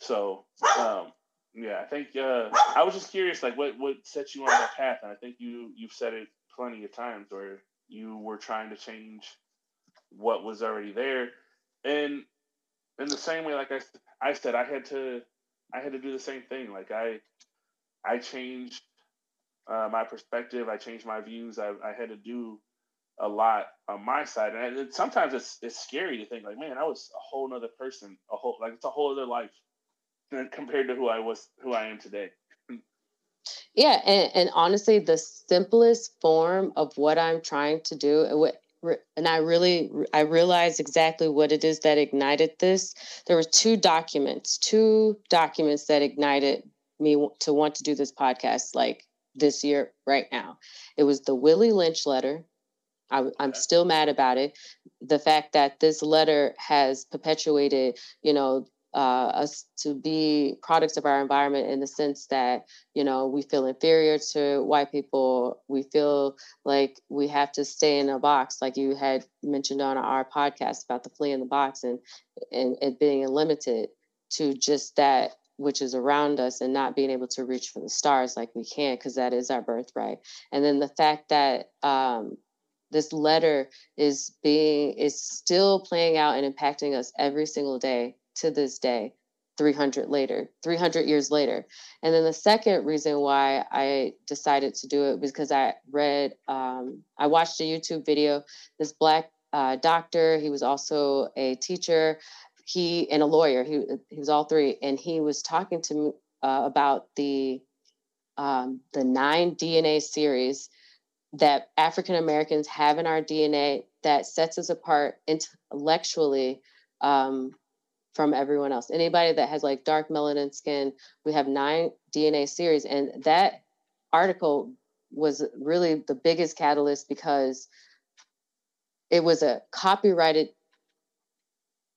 So, um, yeah, I think uh, I was just curious, like, what what set you on that path? And I think you you've said it plenty of times where you were trying to change what was already there and in the same way, like I, I said, I had to, I had to do the same thing. Like I, I changed uh, my perspective. I changed my views. I, I had to do a lot on my side, and it, sometimes it's it's scary to think like, man, I was a whole other person, a whole like it's a whole other life compared to who I was, who I am today. Yeah, and, and honestly, the simplest form of what I'm trying to do, what and I really I realized exactly what it is that ignited this. There were two documents, two documents that ignited me to want to do this podcast like this year right now. It was the Willie Lynch letter. I, am still mad about it. The fact that this letter has perpetuated, you know, uh, us to be products of our environment in the sense that you know we feel inferior to white people. We feel like we have to stay in a box like you had mentioned on our podcast about the flea in the box and and it being limited to just that which is around us and not being able to reach for the stars like we can because that is our birthright. And then the fact that um, this letter is being is still playing out and impacting us every single day to this day 300 later 300 years later. And then the second reason why i decided to do it was because i read um, i watched a youtube video. This black uh, doctor he was also a teacher he and a lawyer he, he was all three and he was talking to me uh, about the um, the nine dna series that african americans have in our dna that sets us apart intellectually um, from everyone else. Anybody that has like dark melanin skin, we have nine DNA series. And that article was really the biggest catalyst because it was a copyrighted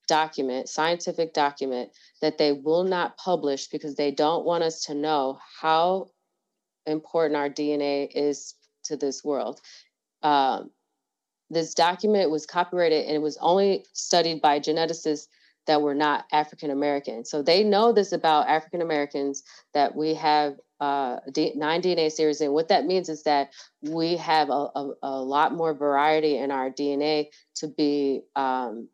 document, scientific document that they will not publish because they don't want us to know how important our DNA is to this world. Um, this document was copyrighted and it was only studied by geneticists that were not African American. So they know this about African Americans that we have uh, D- nine DNA series. And what that means is that we have a, a, a lot more variety in our DNA to be um,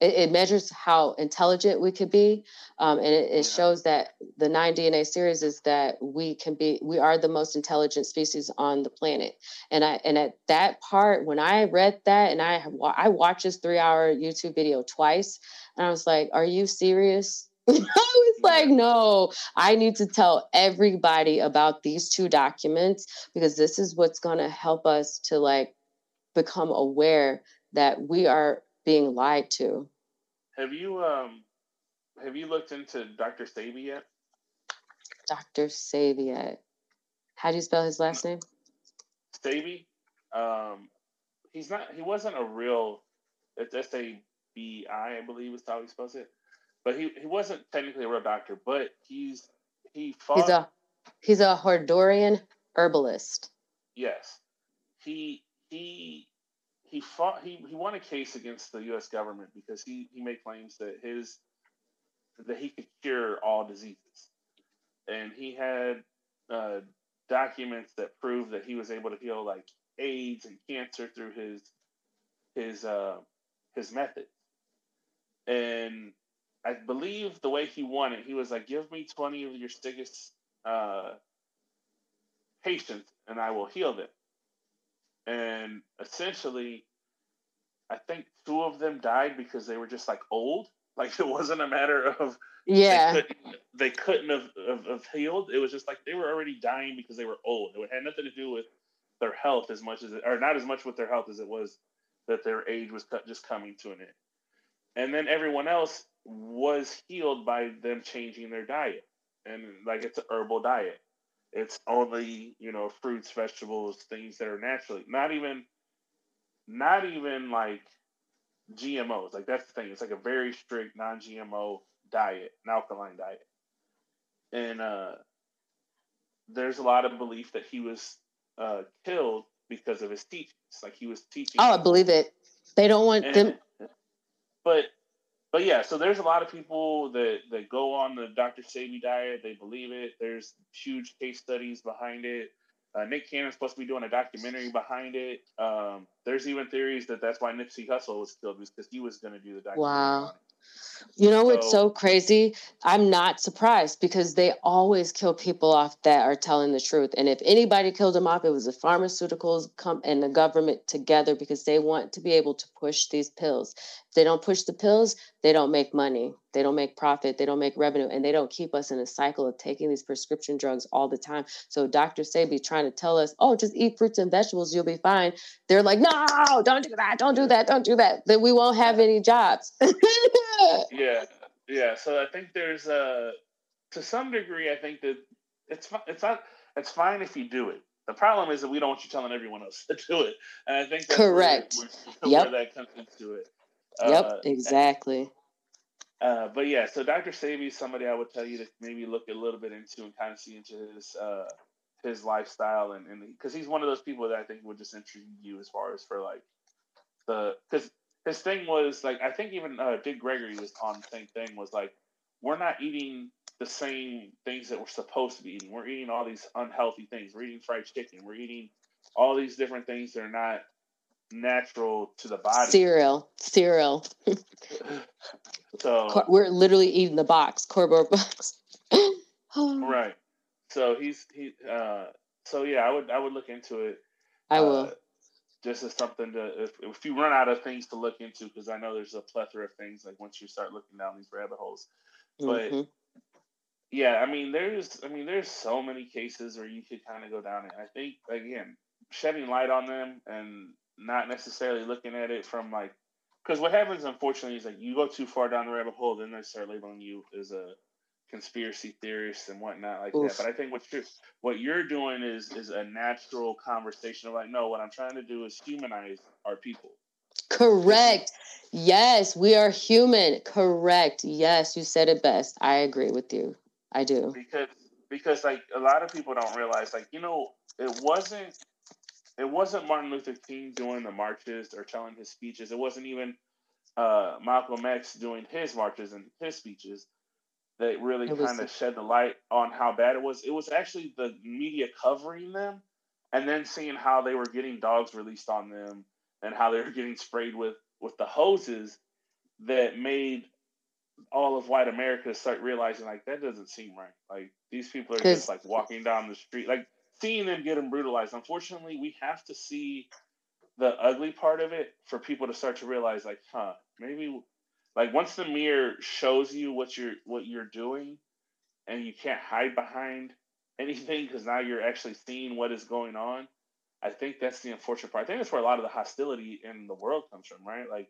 it, it, measures how intelligent we could be um, and it, it, shows that the nine dna series is that we can be we are the most intelligent species on the planet. And i and at that part when i read that and i i watched this three hour youtube video twice and i was like are you serious? I was like no. I need to tell everybody about these two documents because this is what's going to help us to like become aware that we are being lied to. Have you um have you looked into Dr. Sebi yet? Dr. Yet. How do you spell his last name? Sebi. Um he's not he wasn't a real it's S A B I, I believe is how he spells it. But he, he wasn't technically a real doctor, but he's he fought. He's a he's a Honduran herbalist. Yes, he he he fought. He he won a case against the U.S. government because he he made claims that his that he could cure all diseases, and he had uh, documents that prove that he was able to heal like AIDS and cancer through his his uh, his method. And I believe the way he won it, he was like, "Give me twenty of your sickest uh, patients, and I will heal them." And essentially, I think two of them died because they were just like old. Like it wasn't a matter of yeah they couldn't, they couldn't have, have, have, healed. It was just like they were already dying because they were old. It had nothing to do with their health as much as it, or not as much with their health as it was that their age was just coming to an end. And then everyone else was healed by them changing their diet. And like it's an herbal diet. It's only, you know, fruits, vegetables, things that are naturally not even not even like GMOs. Like that's the thing. It's like a very strict non-GMO diet, an alkaline diet. And uh there's a lot of belief that he was uh, killed because of his teachings. Like he was teaching. Oh, I believe it. They don't want and, them. But but yeah, so there's a lot of people that that go on the Dr. Sebi diet. They believe it. There's huge case studies behind it. Uh, Nick Cannon's supposed to be doing a documentary behind it. Um, there's even theories that that's why Nipsey Hussle was killed because he was going to do the documentary. Wow. You know what's so, so crazy? I'm not surprised because they always kill people off that are telling the truth. And if anybody killed them off, it was the pharmaceuticals come and the government together because they want to be able to push these pills. If they don't push the pills, they don't make money. They don't make profit. They don't make revenue, and they don't keep us in a cycle of taking these prescription drugs all the time. So Dr. Sebi trying to tell us, "Oh, just eat fruits and vegetables, you'll be fine." They're like, "No, don't do that. Don't do that. Don't do that. Then we won't have any jobs." yeah, yeah. So I think there's a, to some degree, I think that it's it's not it's fine if you do it. The problem is that we don't want you telling everyone else to do it, and I think that's correct. Where, where, yep. where that comes into it. Yep, uh, exactly. Uh, but yeah, so Dr. Sebi is somebody I would tell you to maybe look a little bit into and kind of see into his uh, his lifestyle and because he's one of those people that I think would just intrigue you as far as for like the because his thing was like I think even uh, Dick Gregory was on the same thing was like we're not eating the same things that we're supposed to be eating. We're eating all these unhealthy things. We're eating fried chicken. We're eating all these different things that are not natural to the body. Cereal, cereal. so we're literally eating the box, cardboard box. right. So he's he. uh So yeah, I would I would look into it. I will. Uh, just as something to if, if you run out of things to look into because I know there's a plethora of things like once you start looking down these rabbit holes, but. Mm-hmm. Yeah, I mean, there's, I mean, there's so many cases where you could kind of go down it. I think again, shedding light on them and not necessarily looking at it from like because what happens unfortunately is like you go too far down the rabbit hole then they start labeling you as a conspiracy theorist and whatnot like Oof. that but i think what you're what you're doing is is a natural conversation of like no what i'm trying to do is humanize our people. Correct. Yes we are human. Correct. Yes you said it best. I agree with you. I do. Because because like a lot of people don't realize like you know it wasn't it wasn't Martin Luther King doing the marches or telling his speeches. It wasn't even uh, Malcolm X doing his marches and his speeches that really kind of shed the light on how bad it was. It was actually the media covering them and then seeing how they were getting dogs released on them and how they were getting sprayed with with the hoses that made all of white America start realizing like that doesn't seem right. Like these people are just like walking down the street. Like seeing them getting brutalized. Unfortunately, we have to see the ugly part of it for people to start to realize, like, huh, maybe, like, once the mirror shows you what you're what you're doing, and you can't hide behind anything because now you're actually seeing what is going on. I think that's the unfortunate part. I think that's where a lot of the hostility in the world comes from, right? Like,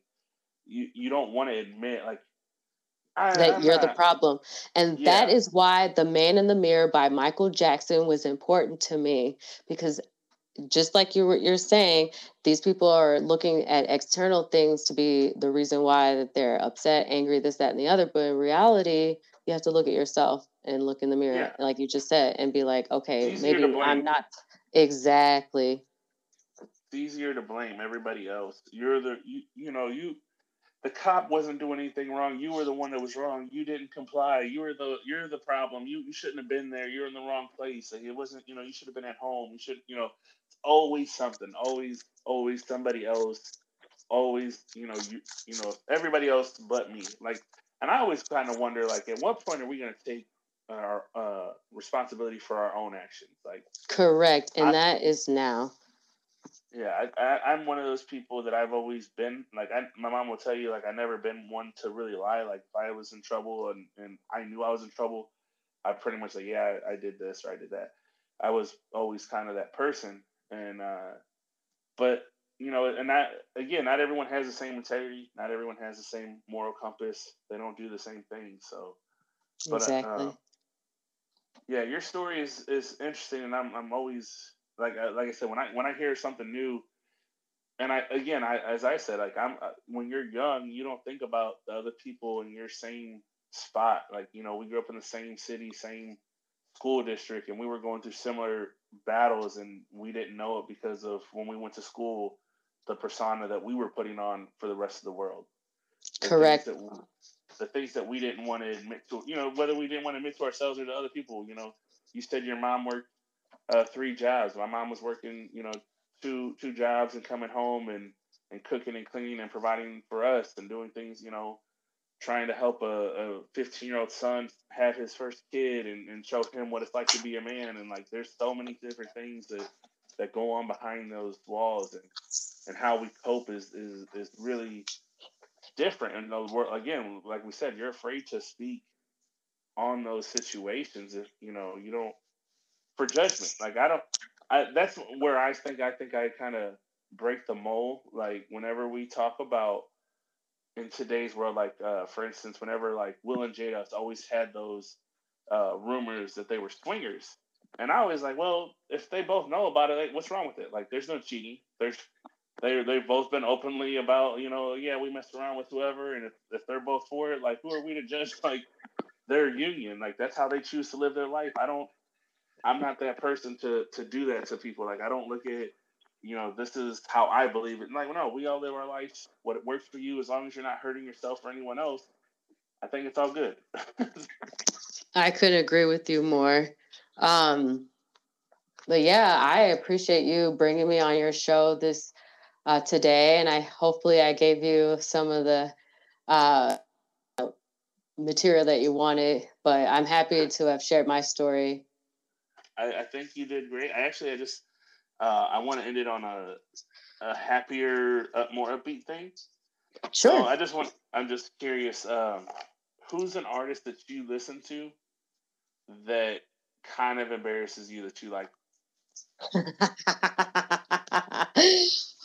you you don't want to admit, like, that you're the uh-huh. problem. And yeah. that is why The Man in the Mirror by Michael Jackson was important to me because just like you were you're saying, these people are looking at external things to be the reason why that they're upset, angry, this, that, and the other. But in reality, you have to look at yourself and look in the mirror, yeah. like you just said, and be like, okay, maybe I'm not exactly. It's easier to blame everybody else. You're the you you know you the cop wasn't doing anything wrong. You were the one that was wrong. You didn't comply. You were the you're the problem. You you shouldn't have been there. You're in the wrong place. Like it wasn't, you know, you should have been at home. You should, you know, it's always something. Always always somebody else. Always, you know, you you know, everybody else but me. Like and I always kind of wonder like at what point are we going to take our uh responsibility for our own actions? Like Correct. And I, that is now. Yeah, I, I am one of those people that I've always been like. I, my mom will tell you like I never been one to really lie. Like if I was in trouble and and I knew I was in trouble, I pretty much like yeah I, I did this or I did that. I was always kind of that person, and uh, but you know, and that again, not everyone has the same integrity. Not everyone has the same moral compass. They don't do the same thing. So, but, exactly. Uh, yeah, your story is is interesting, and I'm I'm always like like I said, when I when I hear something new, and I again, I as I said, like I'm uh, when you're young, you don't think about the other people in your same spot. Like you know, we grew up in the same city, same school district, and we were going through similar battles, and we didn't know it because of when we went to school, the persona that we were putting on for the rest of the world. The Correct. Things we, the things that we didn't want to admit to, you know, whether we didn't want to admit to ourselves or to other people, you know, you said your mom worked uh, three jobs. My mom was working, you know, two two jobs and coming home and and cooking and cleaning and providing for us and doing things, you know, trying to help a 15 year old son have his first kid and, and show him what it's like to be a man. And like, there's so many different things that, that go on behind those walls and, and how we cope is, is, is really different. And those world, again, like we said, you're afraid to speak on those situations if, you know, you don't, for judgment. Like I don't. I, that's where I think I think I kind of break the mold. Like whenever we talk about in today's world, like uh, for instance, whenever like Will and Jada always had those uh, rumors that they were swingers, and I was like, well, if they both know about it, like, what's wrong with it? Like, there's no cheating. There's they they've both been openly about you know yeah we messed around with whoever, and if, if they're both for it, like who are we to judge like their union? Like that's how they choose to live their life. I don't I'm not that person to to do that to people. Like I don't look at you know this is how I believe it. Like no, we all live our lives. What works for you, as long as you're not hurting yourself or anyone else, I think it's all good. I couldn't agree with you more. Um, but yeah, I appreciate you bringing me on your show this uh, today, and I hopefully I gave you some of the uh, material that you wanted. But I'm happy to have shared my story I, I think you did great. I actually, I just, uh, I want to end it on a, a happier, uh, more upbeat thing. Sure. So I just want, I'm just curious, um, who's an artist that you listen to that kind of embarrasses you that you like?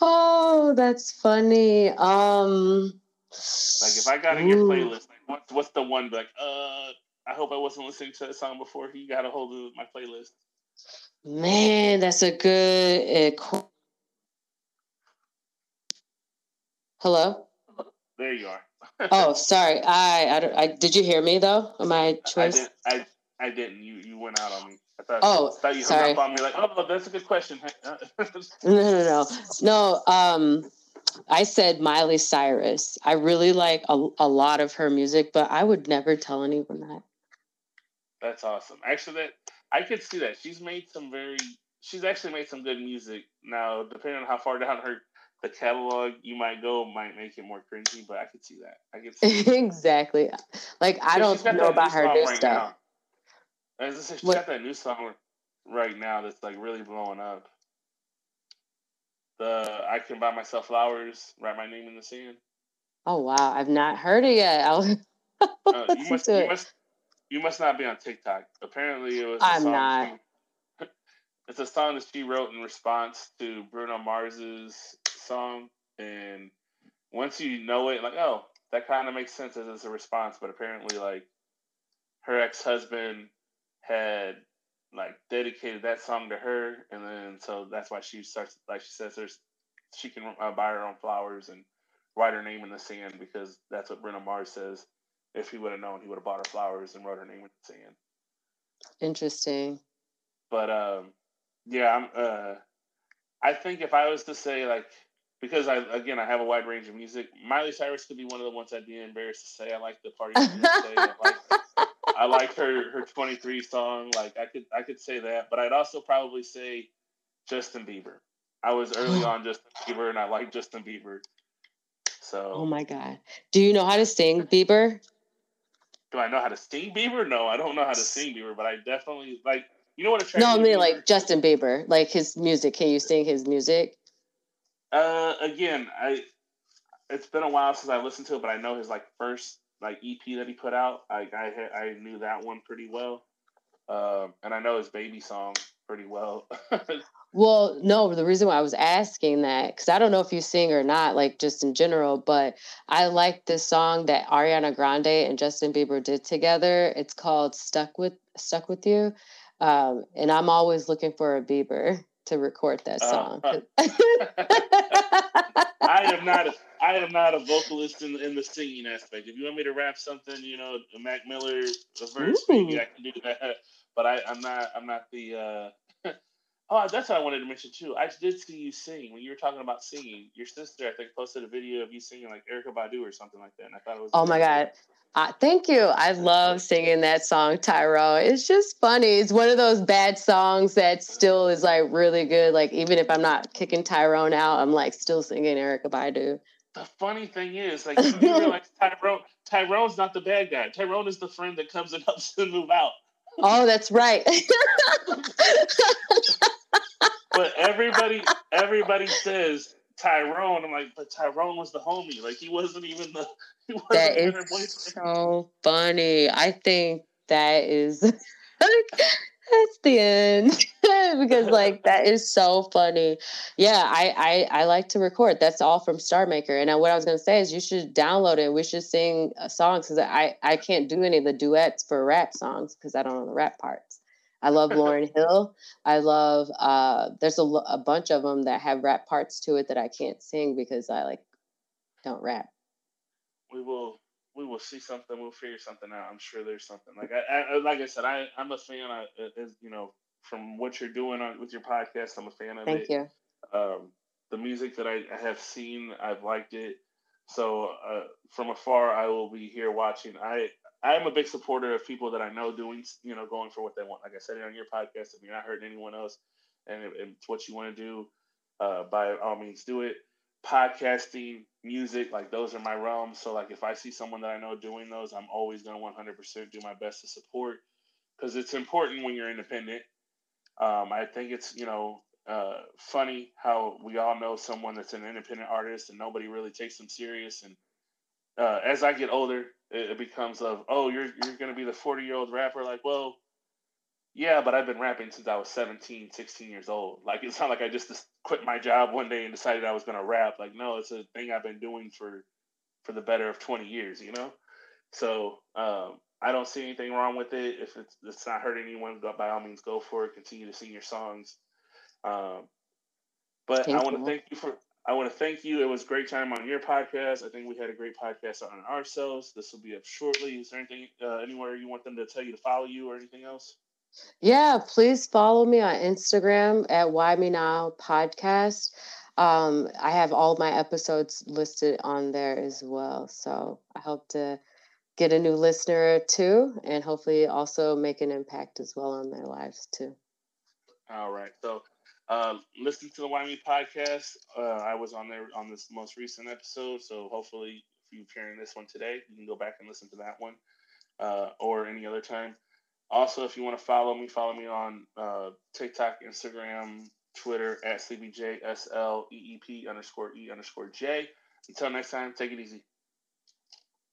oh, that's funny. Um, like if I got in your playlist, like what's what's the one like? Uh, I hope I wasn't listening to that song before he got a hold of my playlist. Man, that's a good. Uh, Hello. There you are. oh, sorry. I, I, I did you hear me though? Am I choice? I, did, I, I didn't. You, you went out on me. I thought, oh, I thought you sorry. hung up on me like, oh, that's a good question. no, no, no, no. Um, I said Miley Cyrus. I really like a, a lot of her music, but I would never tell anyone that. That's awesome. Actually, that I could see that. She's made some very she's actually made some good music. Now, depending on how far down her the catalog you might go might make it more cringy, but I could see that. I could see exactly. Like I don't know about her new right stuff. Now. As I said, she's what? got that new song right now that's like really blowing up. The I can buy myself flowers, write my name in the sand. Oh wow, I've not heard it yet. I'll uh, you must you must you must not be on TikTok. Apparently, it was. I'm not. She, it's a song that she wrote in response to Bruno Mars's song, and once you know it, like, oh, that kind of makes sense as a response. But apparently, like, her ex husband had like dedicated that song to her, and then so that's why she starts, like she says, there's she can uh, buy her own flowers and write her name in the sand because that's what Bruno Mars says if he would have known, he would have bought her flowers and wrote her name in the sand. Interesting. But um, yeah, I'm. Uh, I think if I was to say like, because I again I have a wide range of music, Miley Cyrus could be one of the ones I'd be embarrassed to say I like the party. I like, I like her her 23 song. Like I could I could say that, but I'd also probably say Justin Bieber. I was early on Justin Bieber, and I like Justin Bieber. So. Oh my god! Do you know how to sing Bieber? Do I know how to sing Bieber? No, I don't know how to sing Bieber, but I definitely like. You know what? No, I mean like Justin Bieber, like his music. Can you sing his music? Uh, again, I. It's been a while since I listened to it, but I know his like first like EP that he put out. I I I knew that one pretty well, um, and I know his baby song pretty well. well, no, the reason why I was asking that because I don't know if you sing or not, like just in general, but I like this song that Ariana Grande and Justin Bieber did together. It's called "Stuck with Stuck with You," um, and I'm always looking for a Bieber to record that uh, song. Uh, I am not. A, I am not a vocalist in in the singing aspect. If you want me to rap something, you know, Mac Miller a verse, maybe I can do that. But I, I'm not. I'm not the. Uh, oh, that's what I wanted to mention too. I did see you sing when you were talking about singing. Your sister, I think, posted a video of you singing like Erykah Badu or something like that, and I thought it was. Oh my god. Uh, thank you. I love singing that song, Tyrone. It's just funny. It's one of those bad songs that still is like really good. Like even if I'm not kicking Tyrone out, I'm like still singing Erykah Badu the funny thing is, like, you realize Tyrone, Tyrone's not the bad guy. Tyrone is the friend that comes and helps them move out. Oh, that's right. but everybody, everybody says Tyrone. I'm like, but Tyrone was the homie. Like, he wasn't even the. Wasn't that is so funny. I think that is. that's the end because like that is so funny yeah I, I i like to record that's all from star maker and what i was going to say is you should download it we should sing uh, songs because i i can't do any of the duets for rap songs because i don't know the rap parts i love lauryn hill i love uh there's a, a bunch of them that have rap parts to it that i can't sing because i like don't rap we will we will see something. We'll figure something out. I'm sure there's something. Like I, I like I said, I I'm a fan. I, as you know, from what you're doing on with your podcast, I'm a fan of Thank it. Thank you. Um, the music that I have seen, I've liked it. So uh, from afar, I will be here watching. I I am a big supporter of people that I know doing, you know, going for what they want. Like I said it on your podcast, if you're not hurting anyone else, and it's what you want to do, uh, by all means, do it podcasting, music, like those are my realms. So like if I see someone that I know doing those, I'm always going to 100% do my best to support because it's important when you're independent. Um, I think it's you know uh, funny how we all know someone that's an independent artist and nobody really takes them serious. And uh, as I get older, it, it becomes of oh you're you're going to be the 40 year old rapper. Like well yeah, but I've been rapping since I was 17, 16 years old. Like, it's not like I just quit my job one day and decided I was going to rap. Like, no, it's a thing I've been doing for for the better of 20 years, you know? So um, I don't see anything wrong with it. If it's, it's not hurting anyone, by all means, go for it. Continue to sing your songs. Um, but thank I want to thank you for. I want to thank you. It was a great time on your podcast. I think we had a great podcast on ourselves. This will be up shortly. Is there anything, uh, anywhere you want them to tell you to follow you or anything else? Yeah, please follow me on Instagram at Why Me Now Podcast. Um, I have all my episodes listed on there as well. So I hope to get a new listener too, and hopefully also make an impact as well on their lives too. All right. So uh, listen to the Why Me podcast. Uh, I was on there on this most recent episode. So hopefully, if you're hearing this one today, you can go back and listen to that one uh, or any other time. Also, if you want to follow me, follow me on uh, TikTok, Instagram, Twitter at CBJSLEEP underscore E underscore J. Until next time, take it easy.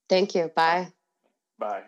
Thank you. Bye. Bye.